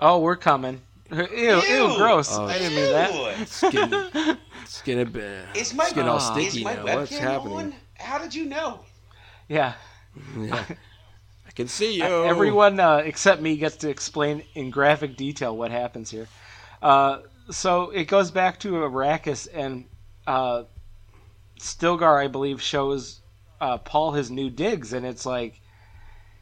Oh, we're coming. Ew, ew, Ew. gross. Oh, I didn't mean that. Ew. Skin, skin, a bit. Is my, skin all Ah. sticky is my now. webcam What's happening? on? How did you know? Yeah. Yeah. I can see you. Everyone uh, except me gets to explain in graphic detail what happens here. Uh, so it goes back to Arrakis, and uh, Stilgar, I believe, shows uh, Paul his new digs, and it's like,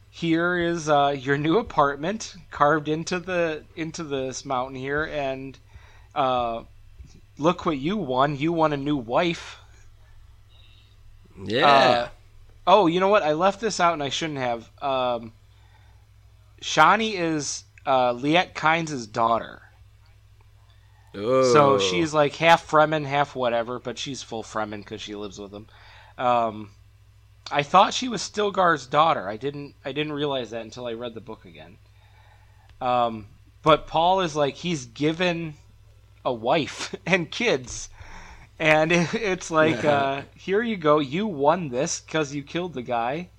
here is uh, your new apartment carved into the into this mountain here, and uh, look what you won. You won a new wife. Yeah. Uh, oh, you know what? I left this out, and I shouldn't have. Um, Shani is uh, Liet Kynes' daughter, oh. so she's like half Fremen, half whatever, but she's full Fremen because she lives with him. Um, I thought she was Stilgar's daughter. I didn't. I didn't realize that until I read the book again. Um, but Paul is like he's given a wife and kids. And it, it's like, uh, here you go. You won this because you killed the guy,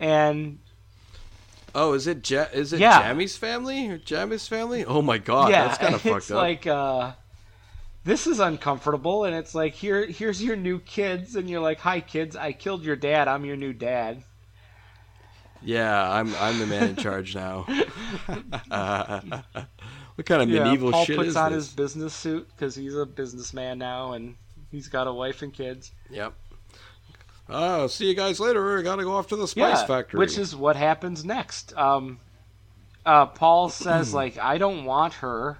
and Oh, is it ja- is it Yeah. Jammy's family or Jammy's family? Oh my god, yeah, that's kind of fucked up. like, uh, this is uncomfortable. And it's like, here, here's your new kids, and you're like, hi kids, I killed your dad. I'm your new dad. yeah, I'm I'm the man in charge now. what kind of Yeah, medieval Paul shit puts is on this? his business suit because he's a businessman now, and he's got a wife and kids. Yep. Oh, see you guys later. I gotta go off to the spice yeah, factory. which is what happens next. Um, uh, Paul says like, I don't want her,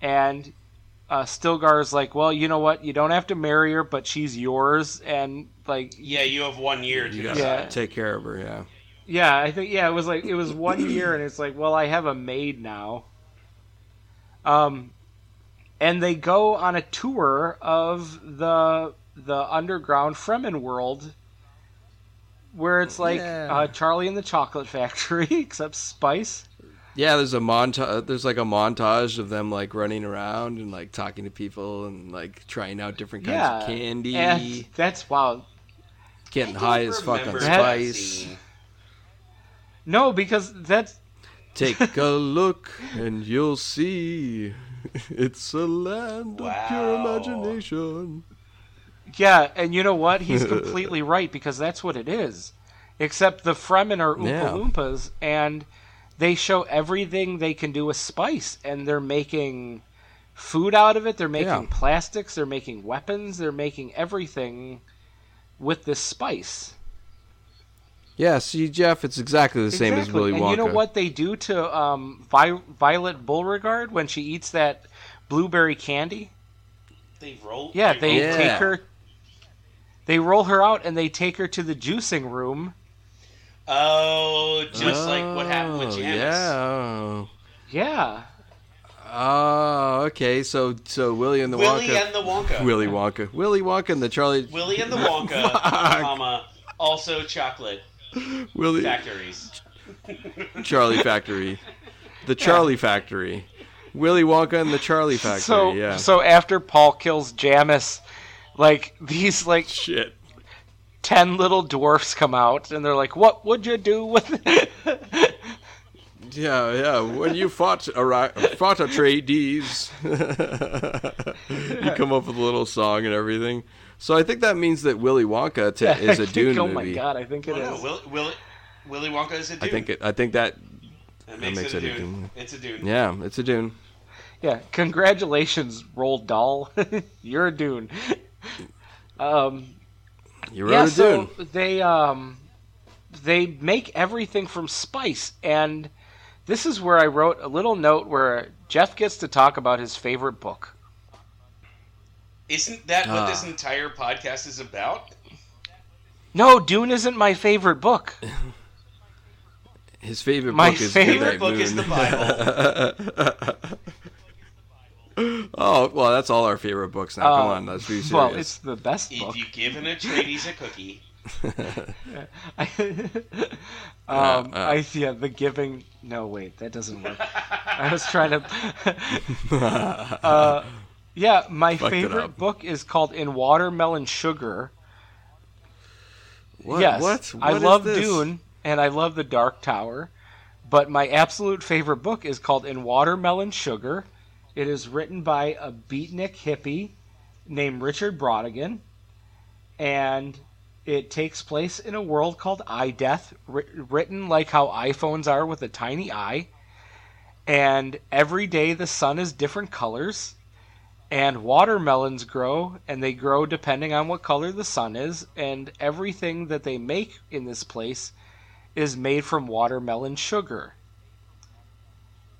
and uh, is like, well, you know what? You don't have to marry her, but she's yours, and like, Yeah, you have one year to you decide. gotta Yeah. take care of her. Yeah. yeah, I think yeah, it was like it was one year, and it's like, well, I have a maid now. Um, and they go on a tour of the the underground Fremen world, where it's like Yeah. uh, Charlie and the Chocolate Factory, except spice. Yeah, there's a montage. There's like a montage of them like running around and like talking to people and like trying out different kinds Yeah, of candy, And that's wow. getting high as fuck on spice. scene. No, because that's Take a look and you'll see. It's a land of pure imagination. Yeah, and you know what? He's completely right because that's what it is. Except the Fremen are Oompa Yeah. Loompas, and they show everything they can do with spice, and they're making food out of it. They're making Yeah. plastics. They're making weapons. They're making everything with this spice. Yeah, see, Jeff, it's exactly the same as Exactly. Willy and you know what they do to um, Vi- Violet Beauregarde when she eats that blueberry candy? They roll. Yeah, they roll- take her. They roll her out and they take her to the juicing room. Oh, just like what happened with Oh, Jamis. Yeah. Yeah. Oh, okay. So, so Willy and the Willy Wonka. and the Wonka. Willy Wonka. Willy Wonka and the Charlie. Willy and the Wonka, Fuck. comma, also chocolate Willy. factories. Charlie Factory. The Charlie Factory. Willy Wonka and the Charlie Factory. So yeah. so after Paul kills Jamis, like these like Shit. ten little dwarfs come out and they're like, "What would you do with?" Yeah, yeah. When you fought Ara- fought Atreides, you come up with a little song and everything. So I think that means that Willy Wonka t- is a think- Dune oh movie. my god, I think it Oh, is. no, Will, Will, Willy Wonka is a dude. I think it. I think that. that makes, makes it a it a dude. Dune. It's a dude. Yeah, it's a Dune. Yeah, congratulations, Roald Dahl. You're a Dune. Um, You wrote yeah, a so Dune. they um, they make everything from spice, and this is where I wrote a little note where Jeff gets to talk about his favorite book. Isn't that what this Ah. entire podcast is about? No, Dune isn't my favorite book. His favorite My book is favorite Midnight book is Moon. the oh well, that's all our favorite books now. Come Uh, on, let's be serious. Well, it's the best If book. you give an Atreides a cookie, um, uh. I yeah, the giving. No, wait, that doesn't work. I was trying to. uh, yeah, my Fucked favorite book is called In Watermelon Sugar. what? yes, What? I What is love this? Dune and I love The Dark Tower, but my absolute favorite book is called In Watermelon Sugar. It is written by a beatnik hippie named Richard Brautigan, and it takes place in a world called iDEATH, written like how iPhones are with a tiny i. And every day the sun is different colors, and watermelons grow, and they grow depending on what color the sun is, and everything that they make in this place is made from watermelon sugar.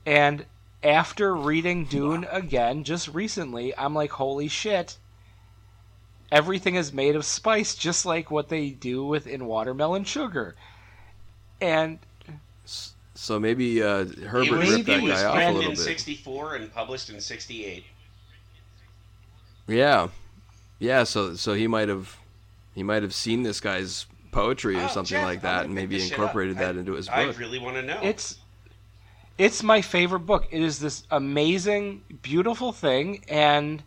And after reading Dune again just recently, I'm like, holy shit. Everything is made of spice, just like what they do with in watermelon sugar. And So maybe uh, Herbert it ripped that guy off a penned little in bit. '64 and published in '68. Yeah, yeah. So so he might have he might have seen this guy's poetry or Oh, something Jeff, like that, and maybe incorporated that I- into his book. I really want to know. it's it's my favorite book. It is this amazing, beautiful thing, and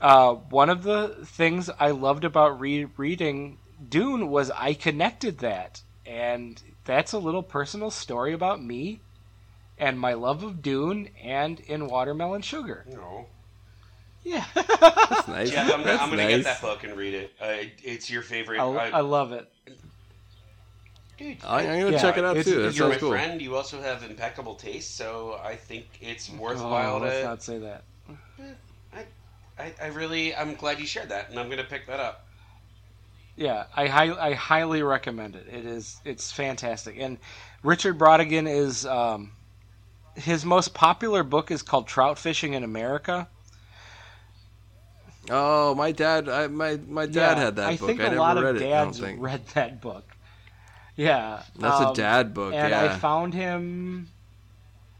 uh, one of the things I loved about re- reading Dune was I connected that, and that's a little personal story about me and my love of Dune and in watermelon sugar. no. Yeah, That's nice. Jeff, I'm, gonna- That's I'm gonna nice. get that book and read it. Uh, it's your favorite. I, uh, I love it. dude, I, I'm gonna Yeah, check it out it's- too. That it's- you're sounds my cool. friend. You also have impeccable taste, so I think it's Oh, worthwhile let's to. not say that. I, I really, I'm glad you shared that, and I'm gonna pick that up. Yeah, I hi- I highly recommend it. It is it's fantastic. And Richard Brautigan is um, his most popular book is called Trout Fishing in America. Oh, my dad, I, my my dad Yeah, had that I book. think I a never lot read of it. I don't dads think read that book. Yeah, that's um, a dad book. And yeah. I found him.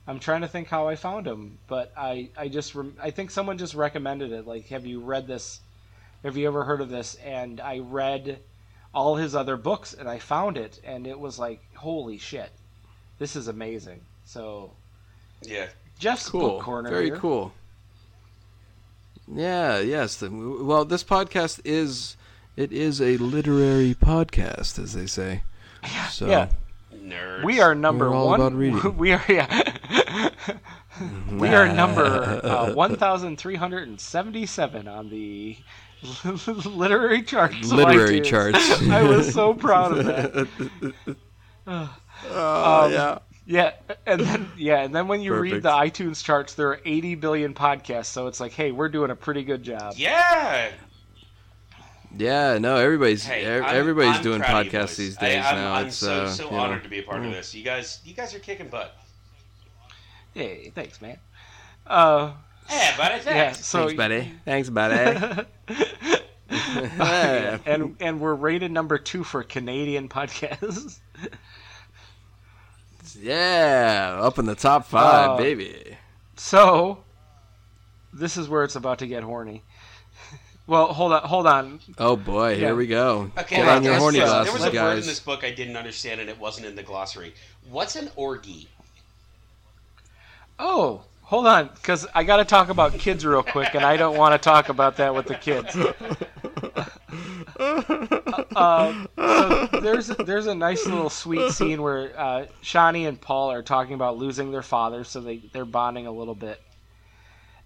I'm trying to think how I found him, but I I just I think someone just recommended it. Like, have you read this? Have you ever heard of this? And I read all his other books, and I found it, and it was like, holy shit, this is amazing. So Yeah, Jeff's cool. book corner Very here. cool. Yeah. Yes. The, well, this podcast is it is a literary podcast, as they say. So yeah. Nerds. We are number all one. about reading. We are yeah. we are number uh, one thousand three hundred and seventy-seven on the literary charts. Literary charts. I was so proud of that. Oh Um, yeah. Yeah, and then yeah, and then when you read the iTunes charts, there are 80 billion podcasts, so it's like, hey, we're doing a pretty good job. Yeah. Yeah, no, everybody's Hey, ev- I'm- everybody's I'm doing proud of you podcasts these days I'm, now. I'm it's so uh, so you know, honored to be a part mm. of this. You guys, you guys are kicking butt. Hey, thanks, man. Uh, Yeah, but I yeah, thanks. so Thanks, buddy. Thanks, buddy. Yeah, and and we're rated number two for Canadian podcasts. Yeah, up in the top five, Uh, baby. So, this is where it's about to get horny. Well, hold on, hold on. Oh boy, yeah. here we go. Okay, Get hold on your on, horny yes, there glasses, was a word guys. in this book I didn't understand, and it wasn't in the glossary. What's an orgy? Oh, hold on, because I got to talk about kids real quick, and I don't want to talk about that with the kids. Uh, so there's there's a nice little sweet scene where uh, Chani and Paul are talking about losing their father, so they they're bonding a little bit,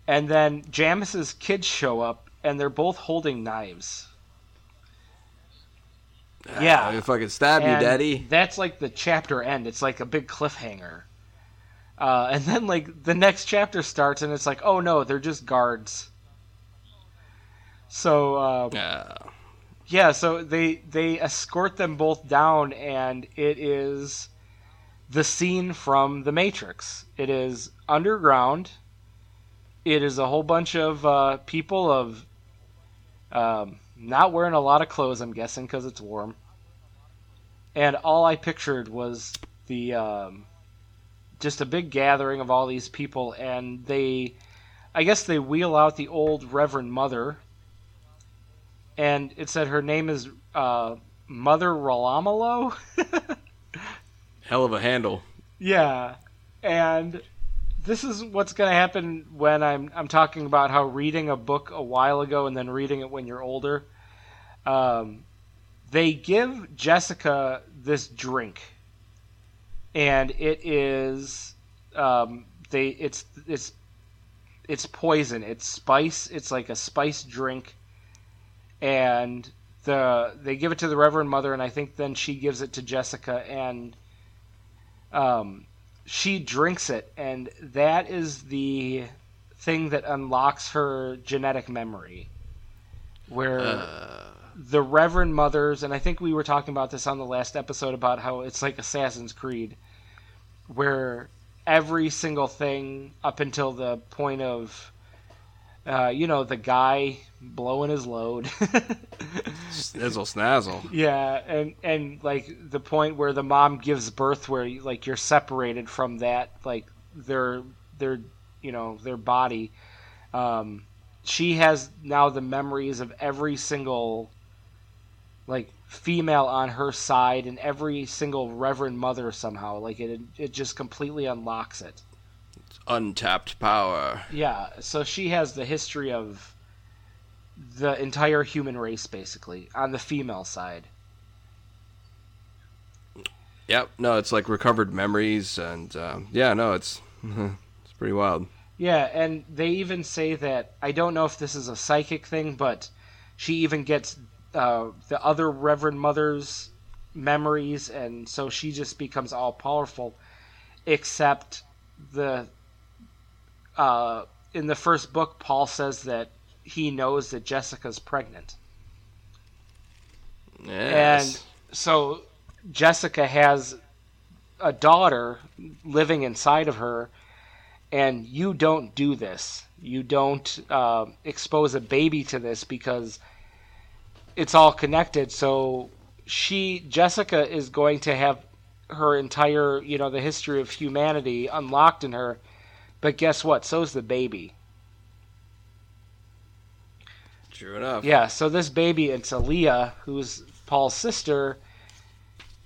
and then Jamis's kids show up, and they're both holding knives. Yeah. I fucking stab you, daddy. That's like the chapter end. It's like a big cliffhanger. Uh, and then like the next chapter starts, and it's like, oh no, they're just guards. So uh, Yeah. Yeah, so they they escort them both down, and it is the scene from The Matrix. It is underground. It is a whole bunch of uh, people of um, not wearing a lot of clothes. I'm guessing because it's warm. And all I pictured was the um, just a big gathering of all these people, and they, I guess they wheel out the old Reverend Mother, and it said her name is uh, Mother Ramallo. Hell of a handle. yeah, and this is what's going to happen when I'm I'm talking about how reading a book a while ago and then reading it when you're older. Um, they give Jessica this drink, and it is um, they it's it's it's poison. It's spice. It's like a spice drink, and the they give it to the Reverend Mother, and I think then she gives it to Jessica, and um, she drinks it, and that is the thing that unlocks her genetic memory, where Uh, the Reverend Mothers, and I think we were talking about this on the last episode about how it's like Assassin's Creed, where every single thing up until the point of, uh, you know, the guy blowing his load. snizzle snazzle. yeah, and and like the point where the mom gives birth, where like you're separated from that, like their their you know their body. Um, she has now the memories of every single like female on her side and every single reverend mother somehow like it it just completely unlocks it Untapped power. yeah so she has the history of the entire human race basically on the female side Yep. No, it's like recovered memories, and um, yeah, no, it's it's pretty wild. Yeah, and they even say that I don't know if this is a psychic thing, but she even gets uh, the other Reverend Mother's memories, and so she just becomes all powerful. Except the uh, in the first book, Paul says that he knows that Jessica's pregnant, Yes. and so Jessica has a daughter living inside of her, and you don't do this. You don't uh, expose a baby to this because it's all connected. So she, Jessica, is going to have her entire, you know, the history of humanity unlocked in her. But guess what? So's the baby. True enough. Yeah, so this baby, it's Alia, who's Paul's sister,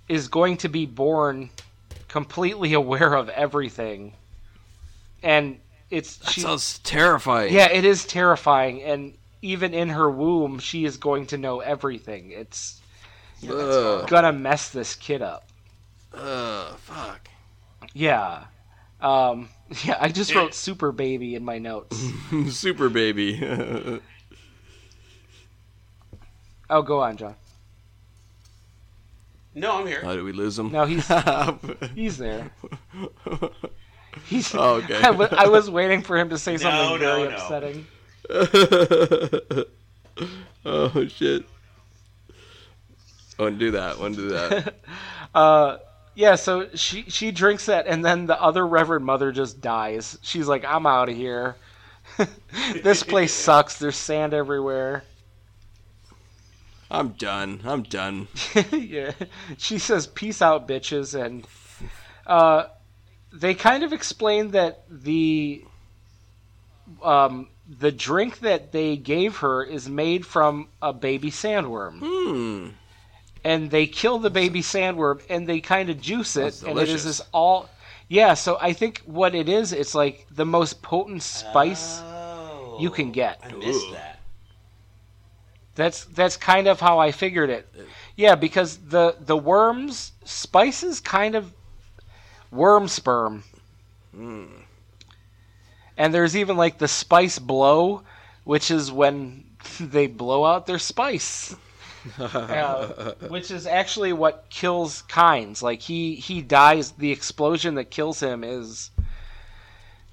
is going to be born completely aware of everything. And it's That she, sounds terrifying. yeah, it is terrifying and even in her womb she is going to know everything. It's Ugh. gonna mess this kid up. Uh, fuck. Yeah. Um, yeah, I just wrote super baby in my notes. Super baby. oh, go on, John. No, I'm here. How did we lose him? No, he's he's there. He's. Oh, okay. I was waiting for him to say something No, no, very no. upsetting. oh shit. Undo that. Undo that. Uh, yeah. So she she drinks that, and then the other Reverend Mother just dies. She's like, "I'm out of here. this place sucks. There's sand everywhere." I'm done. I'm done. yeah. She says, "Peace out, bitches," and uh, they kind of explain that the um, the drink that they gave her is made from a baby sandworm, Hmm. And they kill the baby sandworm and they kind of juice it, and it is this all. Yeah, so I think what it is, it's like the most potent spice. Oh, you can get. I missed Ooh. that. That's that's kind of how I figured it. Yeah, because the the worms spices kind of worm sperm. Hmm. And there's even like the spice blow, which is when they blow out their spice. Uh, which is actually what kills Kynes. Like he he dies. The explosion that kills him is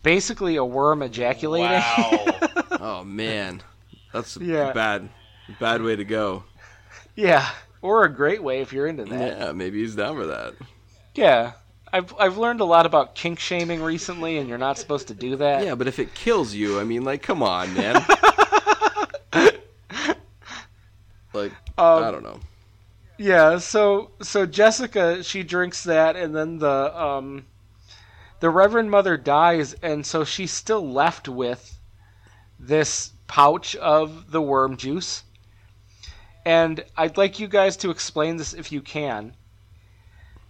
basically a worm ejaculating. Wow. Oh man, that's a Yeah. bad, bad way to go. yeah, or a great way if you're into that. Yeah, maybe he's down for that. Yeah. I've I've learned a lot about kink shaming recently, and you're not supposed to do that. Yeah, but if it kills you, I mean, like, come on, man. like, Um, I don't know. Yeah, so so Jessica she drinks that, and then the um, the Reverend Mother dies, and so she's still left with this pouch of the worm juice. And I'd like you guys to explain this if you can.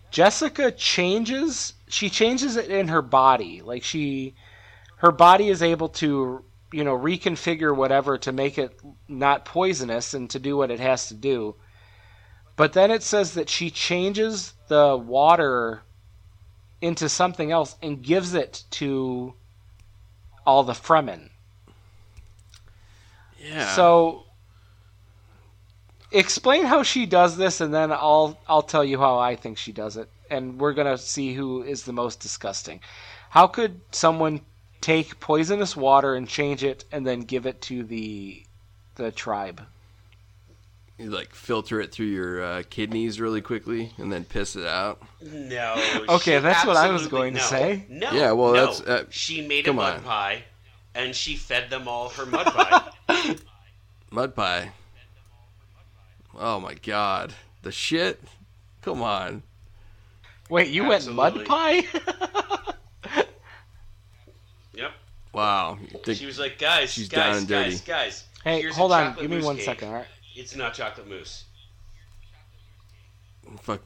Jessica changes she changes it in her body. Like she her body is able to you know reconfigure whatever to make it not poisonous and to do what it has to do. But then it says that she changes the water into something else and gives it to all the Fremen. Yeah. So explain how she does this and then I'll I'll tell you how I think she does it and we're going to see who is the most disgusting. How could someone take poisonous water and change it and then give it to the the tribe? you like filter it through your uh, kidneys really quickly and then piss it out. No. Okay, that's what I was absolutely- going to say. No. Yeah, well, no. that's, uh, she made a come mud on. pie, and she fed them all her mud pie. Mud pie. Oh my god. The shit? Come on. Wait, you went mud pie? yep. Wow. You think- She was like, guys, She's down guys, and guys, dirty. guys. hey, here's a hold on. chocolate Give me mousse one cake. second, all right? It's not chocolate mousse. fuck.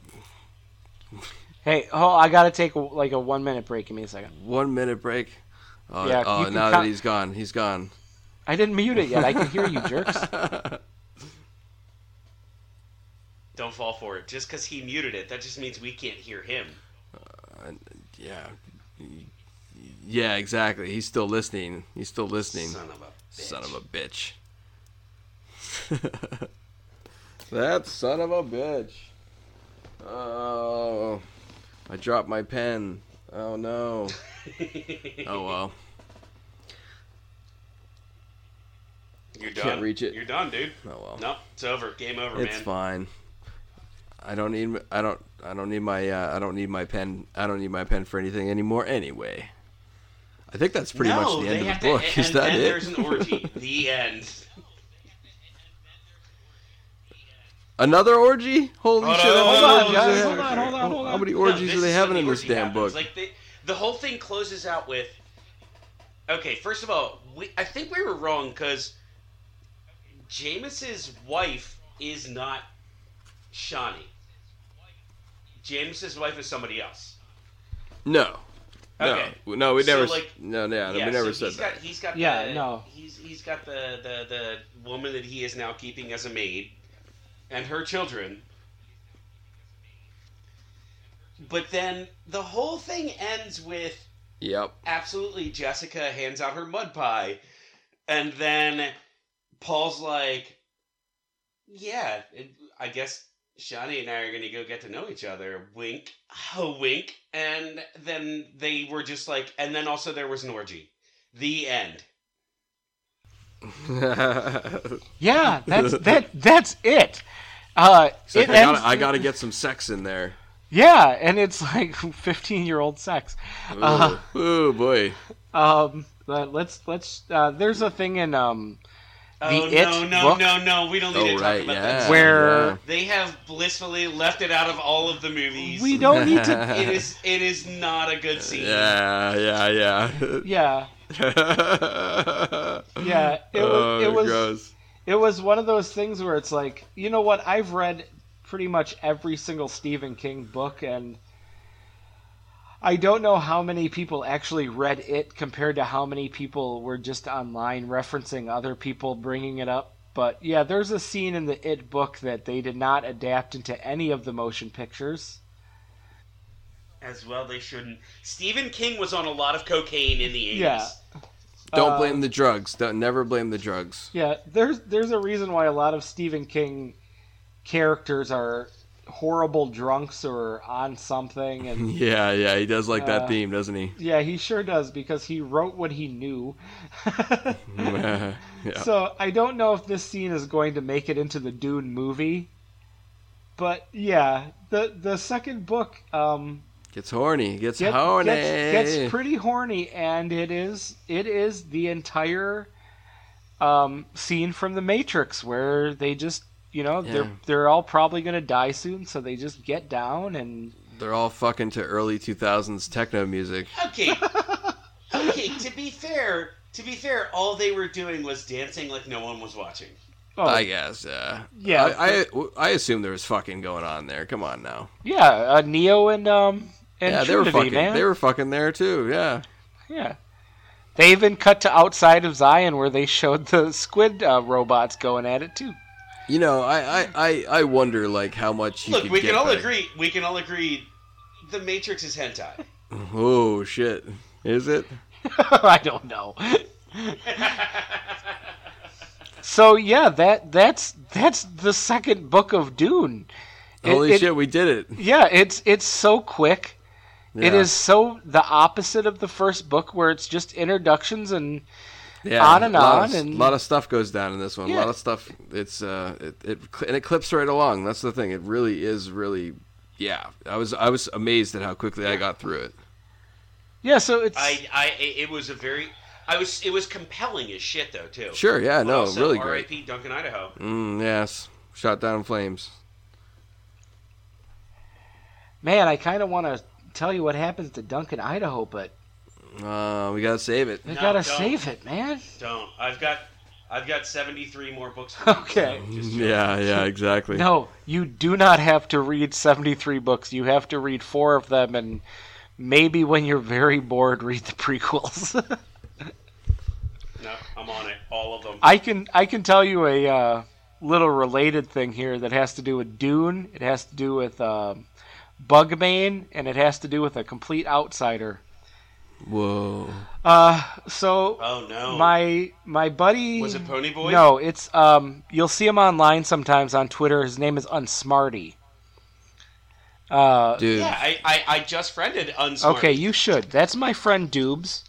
Hey, oh, I got to take a, like a 1 minute break. Give me a second. One minute break. Oh, Yeah, oh you can now count- that he's gone, he's gone. I didn't mute it yet. I can hear you, jerks. Don't fall for it. Just because he muted it, that just means we can't hear him. Uh, yeah. Yeah, exactly. He's still listening. He's still listening. Son of a bitch. Son of a bitch. that son of a bitch. Oh, I dropped my pen. Oh no. Oh well. You're done. Can't reach it. You're done, dude. Oh well. Nope, it's over. Game over, it's man. It's fine. I don't need. I don't. I don't need my. Uh, I don't need my pen. I don't need my pen for anything anymore. Anyway. I think that's pretty no, much the end of the book. To, Is and that then it? there's an orgy. the end. Another orgy? Holy Hold shit! on, many hold on, orgies guys, hold on, hold on, hold How many orgies do they when in this damn happens. book? Like they, the whole thing closes out with. Okay, first of all, we I think we were wrong because Jamis's wife is not Chani. Jamis's wife is somebody else. No. Okay. No, no, we So, never. like- no, yeah, yeah, we never so said he's that. Got, he's got Yeah, the, no. He's he's got the, the the woman that he is now keeping as a maid, and her children. but then the whole thing ends with Yep. absolutely Jessica hands out her mud pie, and then Paul's like, "Yeah, it, I guess Chani and I are gonna go get to know each other." Wink, a wink, and then they were just like, and then also there was an orgy. The end. Yeah, that's that. That's it. Uh, So it I gotta, ends- I gotta get some sex in there. Yeah, and it's like fifteen-year-old sex. Ooh, Uh, Ooh, boy. Um, but let's let's. Uh, there's a thing in um Oh The no, It no, book? no, no! We don't need Oh, to talk right, about yeah. that. Where- yeah. They have blissfully left it out of all of the movies. we don't need to. It is. It is not a good scene. Yeah, yeah, yeah. Yeah, yeah. yeah. It was. oh, it was. gross. It was one of those things where it's like, you know what? I've read pretty much every single Stephen King book, and I don't know how many people actually read it compared to how many people were just online referencing other people bringing it up. But yeah, there's a scene in the It book that they did not adapt into any of the motion pictures. As well, they shouldn't. Stephen King was on a lot of cocaine in the 80s. Yeah. Don't Uh, blame the drugs. Don't never blame the drugs. Yeah, there's there's a reason why a lot of Stephen King characters are horrible drunks or on something and Yeah, yeah, he does like that Uh, theme, doesn't he? Yeah, he sure does because he wrote what he knew. yeah. So I don't know if this scene is going to make it into the Dune movie, but yeah, the the second book um, Gets horny. Gets get- horny. gets, gets pretty horny, and it is it is the entire um, scene from The Matrix where they just you know Yeah. they're they're all probably going to die soon, so they just get down and They're all fucking to early 2000s techno music. Okay. okay, to be fair, to be fair, all they were doing was dancing like no one was watching. oh I guess, yeah. Yeah, I, I, I assume there was fucking going on there. Come on now. yeah, uh, Neo and um and yeah, they were fucking. man. They were fucking there too. Yeah. Yeah. They even cut to outside of Zion where they showed the squid uh, robots going at it too. You know, I, I, I, I wonder like how much you Look, could we get can all by- agree. We can all agree. The Matrix is hentai. Oh shit, is it? I don't know. So yeah, that that's that's the second book of Dune. It- Holy it- shit, we did it. Yeah, it's it's so quick. It Yeah. is so the opposite of the first book where it's just introductions and yeah, on and a lot on Of, and- a lot of stuff goes down in this one. A lot of stuff. It's uh, it, it and it clips right along. That's the thing. It really is really. Yeah, I was I was amazed at how quickly I got through it. yeah, so it's I, I, it was a very, I was, it was compelling as shit though too. Sure, yeah, But no, also, really great. R.I.P. Duncan, Idaho. Mm, yes, shot down in flames. man, I kind of want to tell you what happens to Duncan, Idaho, but Uh, we gotta save it. we No, gotta don't. save it, man. Don't. I've got, I've got seventy three more books. To read, Okay. so just- Yeah, yeah, exactly. No, you do not have to read 73 books. You have to read four of them, and maybe when you're very bored, read the prequels. No, I'm on it. All of them. I can I can tell you a uh, little related thing here that has to do with Dune. It has to do with um, Bugman, and it has to do with a complete outsider. Whoa. Uh, so oh no. my my buddy Was it Pony Boy? No, it's um. You'll see him online sometimes on Twitter. His name is Unsmarty. Uh, Dude. Yeah, I, I, I just friended Unsmart. okay, you should. That's my friend Dubes,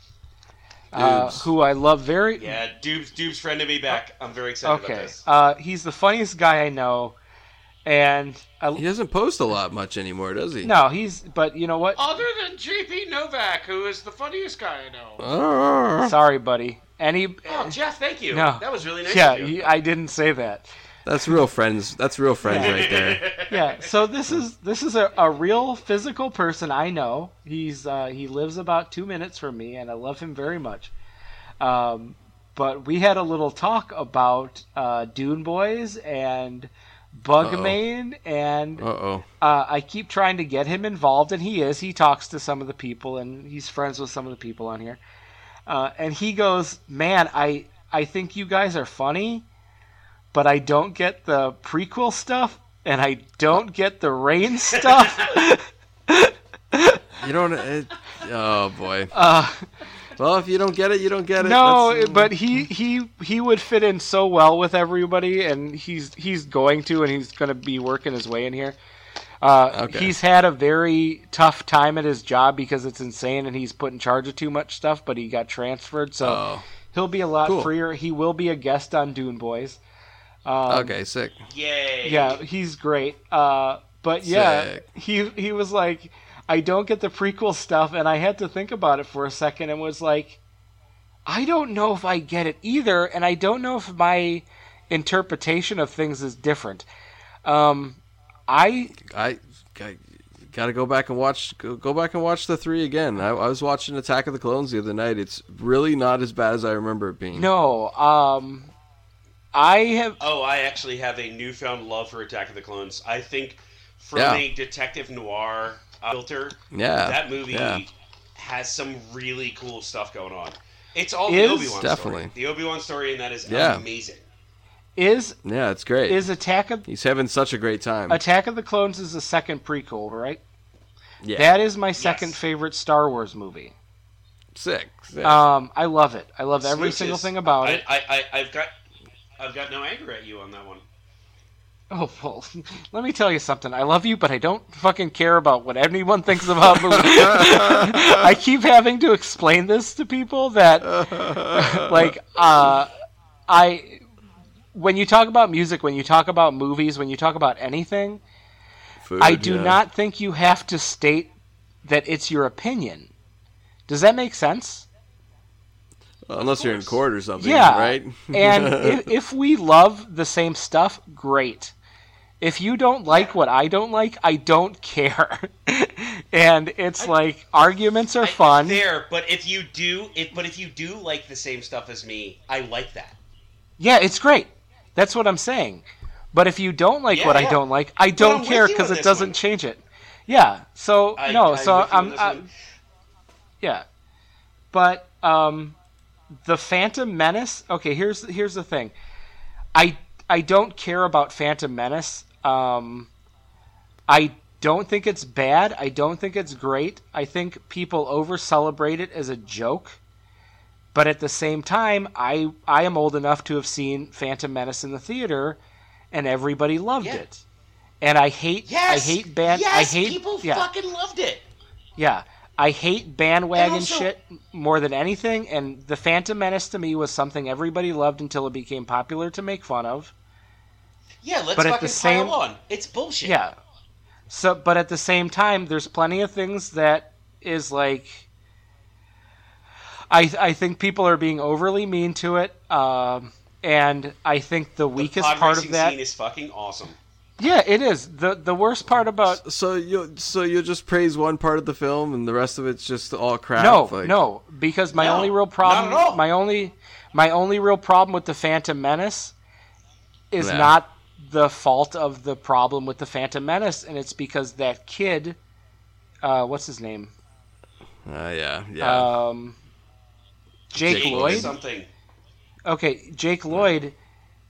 uh, who I love very. Yeah, Dubes, Dubes friended me back. I'm very excited about Okay, this. uh, he's the funniest guy I know, and I, He doesn't post a lot much anymore, does he? no, he's. But you know what? Other than JP Novak, who is the funniest guy I know. Oh. Sorry, buddy. Any? Oh, Jeff, thank you. No. That was really nice yeah, of you. he- I didn't say that. That's real friends. That's real friends right there. yeah so this is this is a, a real physical person i know he's uh, he lives about two minutes from me and i love him very much um, but we had a little talk about uh, dune boys and bugman and Uh i keep trying to get him involved and he is he talks to some of the people and he's friends with some of the people on here uh, and he goes man i i think you guys are funny but I don't get the prequel stuff and I don't get the rain stuff. You don't. It, oh boy. Uh, Well, if you don't get it, you don't get it. no, That's- but he he he would fit in so well with everybody, and he's he's going to, and he's going to be working his way in here. Uh, Okay. He's had a very tough time at his job because it's insane, and he's put in charge of too much stuff. But he got transferred, so Oh. he'll be a lot Cool. freer. He will be a guest on Dune Boys. Um, okay, sick. Yay! Yeah, he's great. Uh, but yeah, Sick. he he was like, I don't get the prequel stuff, and I had to think about it for a second, and was like, I don't know if I get it either, and I don't know if my interpretation of things is different. Um, I I, I got to go back and watch. Go, go back and watch the three again. I, I was watching Attack of the Clones the other night. It's really not as bad as I remember it being. no, um, I have Oh, I actually have a newfound love for Attack of the Clones. I think from Yeah. a detective noir uh, filter, Yeah, that movie yeah. has some really cool stuff going on. It's all Is- the Obi Wan Definitely. story. The Obi Wan story, and that is Yeah. amazing. is Yeah, it's great. is Attack of He's having such a great time. Attack of the Clones is the second prequel, right? yeah, That is my second Yes. favorite Star Wars movie. sick. sick. Um, I love it. I love every Smooches. single thing about I, it. I, I, I've got, I've got no anger at you on that one. Oh well, let me tell you something. I love you, but I don't fucking care about what anyone thinks about movies. I keep having to explain this to people that, like, uh, I, when you talk about music, when you talk about movies, when you talk about anything, Food, I do yeah. not think you have to state that it's your opinion. Does that make sense? unless you're in court or something. Yeah, right. and if, if we love the same stuff, great. If you don't like what I don't like, I don't care. and it's like arguments are I- fun. There, but if you do, if but if you do like the same stuff as me, I like that. Yeah, it's great. That's what I'm saying. But if you don't like Yeah, what I don't like, I don't care because it doesn't one. change it. Yeah. So I, no. I'm so I'm. I, one. yeah. But um, the Phantom Menace. Okay, here's here's the thing. I I don't care about Phantom Menace. Um, I don't think it's bad. I don't think it's great. I think people over celebrate it as a joke. But at the same time, I I am old enough to have seen Phantom Menace in the theater, and everybody loved Yeah. it. And I hate Yes, I hate band Yes, I hate people yeah. fucking loved it. Yeah, I hate bandwagon also- shit more than anything, and the Phantom Menace to me was something everybody loved until it became popular to make fun of. Yeah, let's But at fucking the same- pile on. It's bullshit. Yeah. So, but at the same time, there's plenty of things that is like. I I think people are being overly mean to it, um, and I think the the weakest pod part of racing that. scene is fucking awesome. Yeah, it is the the worst part about So you so you just praise one part of the film and the rest of it's just all crap. No, like- no, because my No, only real problem, my only, my only real problem with the Phantom Menace is Yeah. not the fault of the problem with the Phantom Menace, and it's because that kid, uh, what's his name? Uh, yeah, yeah. Um, Jake, Jake Lloyd. Something. Okay, Jake Lloyd.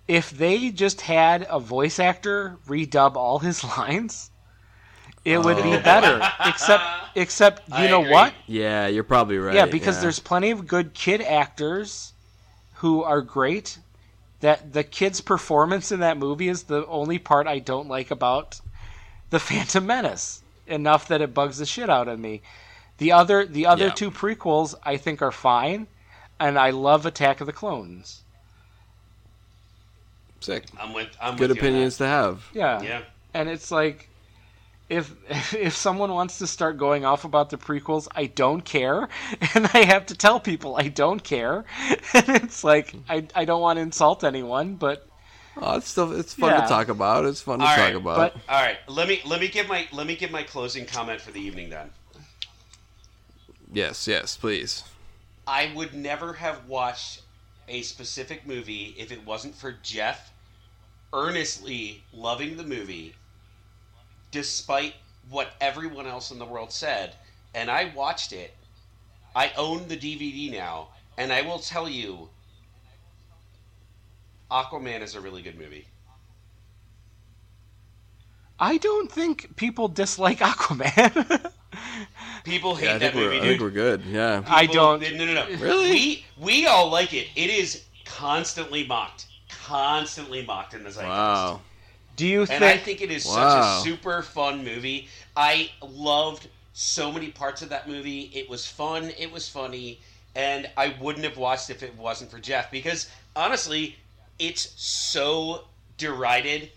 If they just had a voice actor redub all his lines, it would be Oh. better. Except, except you I know agree. what? yeah, you're probably right. yeah, because yeah. there's plenty of good kid actors who are great. That the kid's performance in that movie is the only part I don't like about the Phantom Menace. Enough that it bugs the shit out of me. The other the other Yeah. two prequels I think are fine, and I love Attack of the Clones. sick. I'm with. I'm Good with you on opinions to have. Yeah. Yeah. And it's like if if someone wants to start going off about the prequels, I don't care, and I have to tell people I don't care. And it's like I I don't want to insult anyone, but Oh, it's still it's fun Yeah. to talk about. It's fun to All talk about. but All right. Let me let me give my let me give my closing comment for the evening then. yes, yes, please. I would never have watched a specific movie if it wasn't for Jeff earnestly loving the movie, despite what everyone else in the world said. And I watched it. I own the DVD now, and I will tell you, Aquaman is a really good movie. I don't think people dislike Aquaman. People hate Yeah, I that think we're, I think we're good. Yeah. I don't- No, no, no. Really? We we all like it. It is constantly mocked, constantly mocked in the zeitgeist. Wow. Do you And I think? think it is Wow. such a super fun movie. I loved so many parts of that movie. It was fun. It was funny, and I wouldn't have watched if it wasn't for Jeff because honestly, it's so derided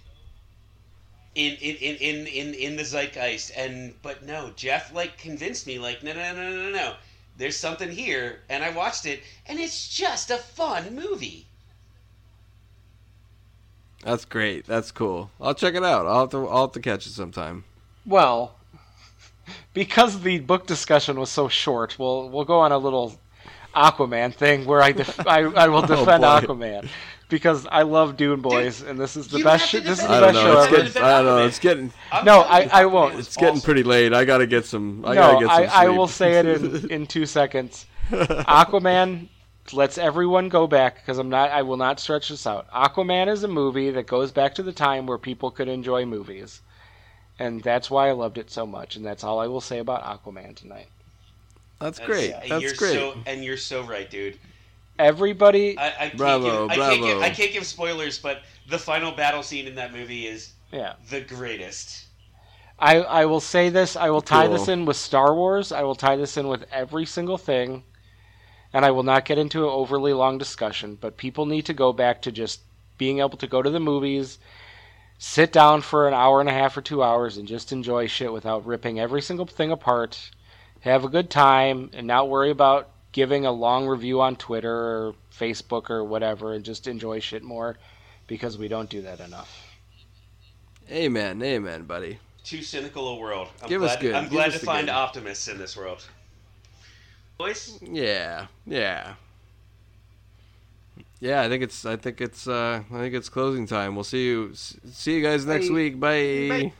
in in, in, in, in in the zeitgeist. And but no, Jeff like convinced me like no no no no no no. There's something here, and I watched it, and it's just a fun movie. That's great. That's cool. I'll check it out. I'll have to. I'll have to catch it sometime. Well, because the book discussion was so short, we'll we'll go on a little Aquaman thing where I def- I, I will oh, defend Oh. Aquaman because I love Dune Boys and this is the best. Sh- this is defend the I best don't show know. It's ever. getting. I don't know. It's getting. I'm No, I- I won't. was It's getting awesome. pretty late. I gotta get some. I gotta no, get I, some I sleep. will say it in, in two seconds. Aquaman lets everyone go back because I'm not. I will not stretch this out. Aquaman is a movie that goes back to the time where people could enjoy movies, and that's why I loved it so much. And that's all I will say about Aquaman tonight. That's That's- great. That's you're great. So, and you're so right, dude. Everybody, I, I can't Bravo, give, I can't give, bravo. I can't give spoilers, but the final battle scene in that movie is yeah. the greatest. I, I will say this. I will tie Cool. this in with Star Wars. I will tie this in with every single thing. And I will not get into an overly long discussion, but people need to go back to just being able to go to the movies, sit down for an hour and a half or two hours, and just enjoy shit without ripping every single thing apart. Have a good time and not worry about giving a long review on Twitter or Facebook or whatever, and just enjoy shit more because we don't do that enough. Amen. Amen, buddy. Too cynical a world. I'm Give us glad, good. I'm Give glad to find good. optimists in this world. Boys, Yeah. Yeah. Yeah, I think it's. I think it's. Uh, I think it's closing time. We'll see you. See you guys next Bye. week. Bye. Bye.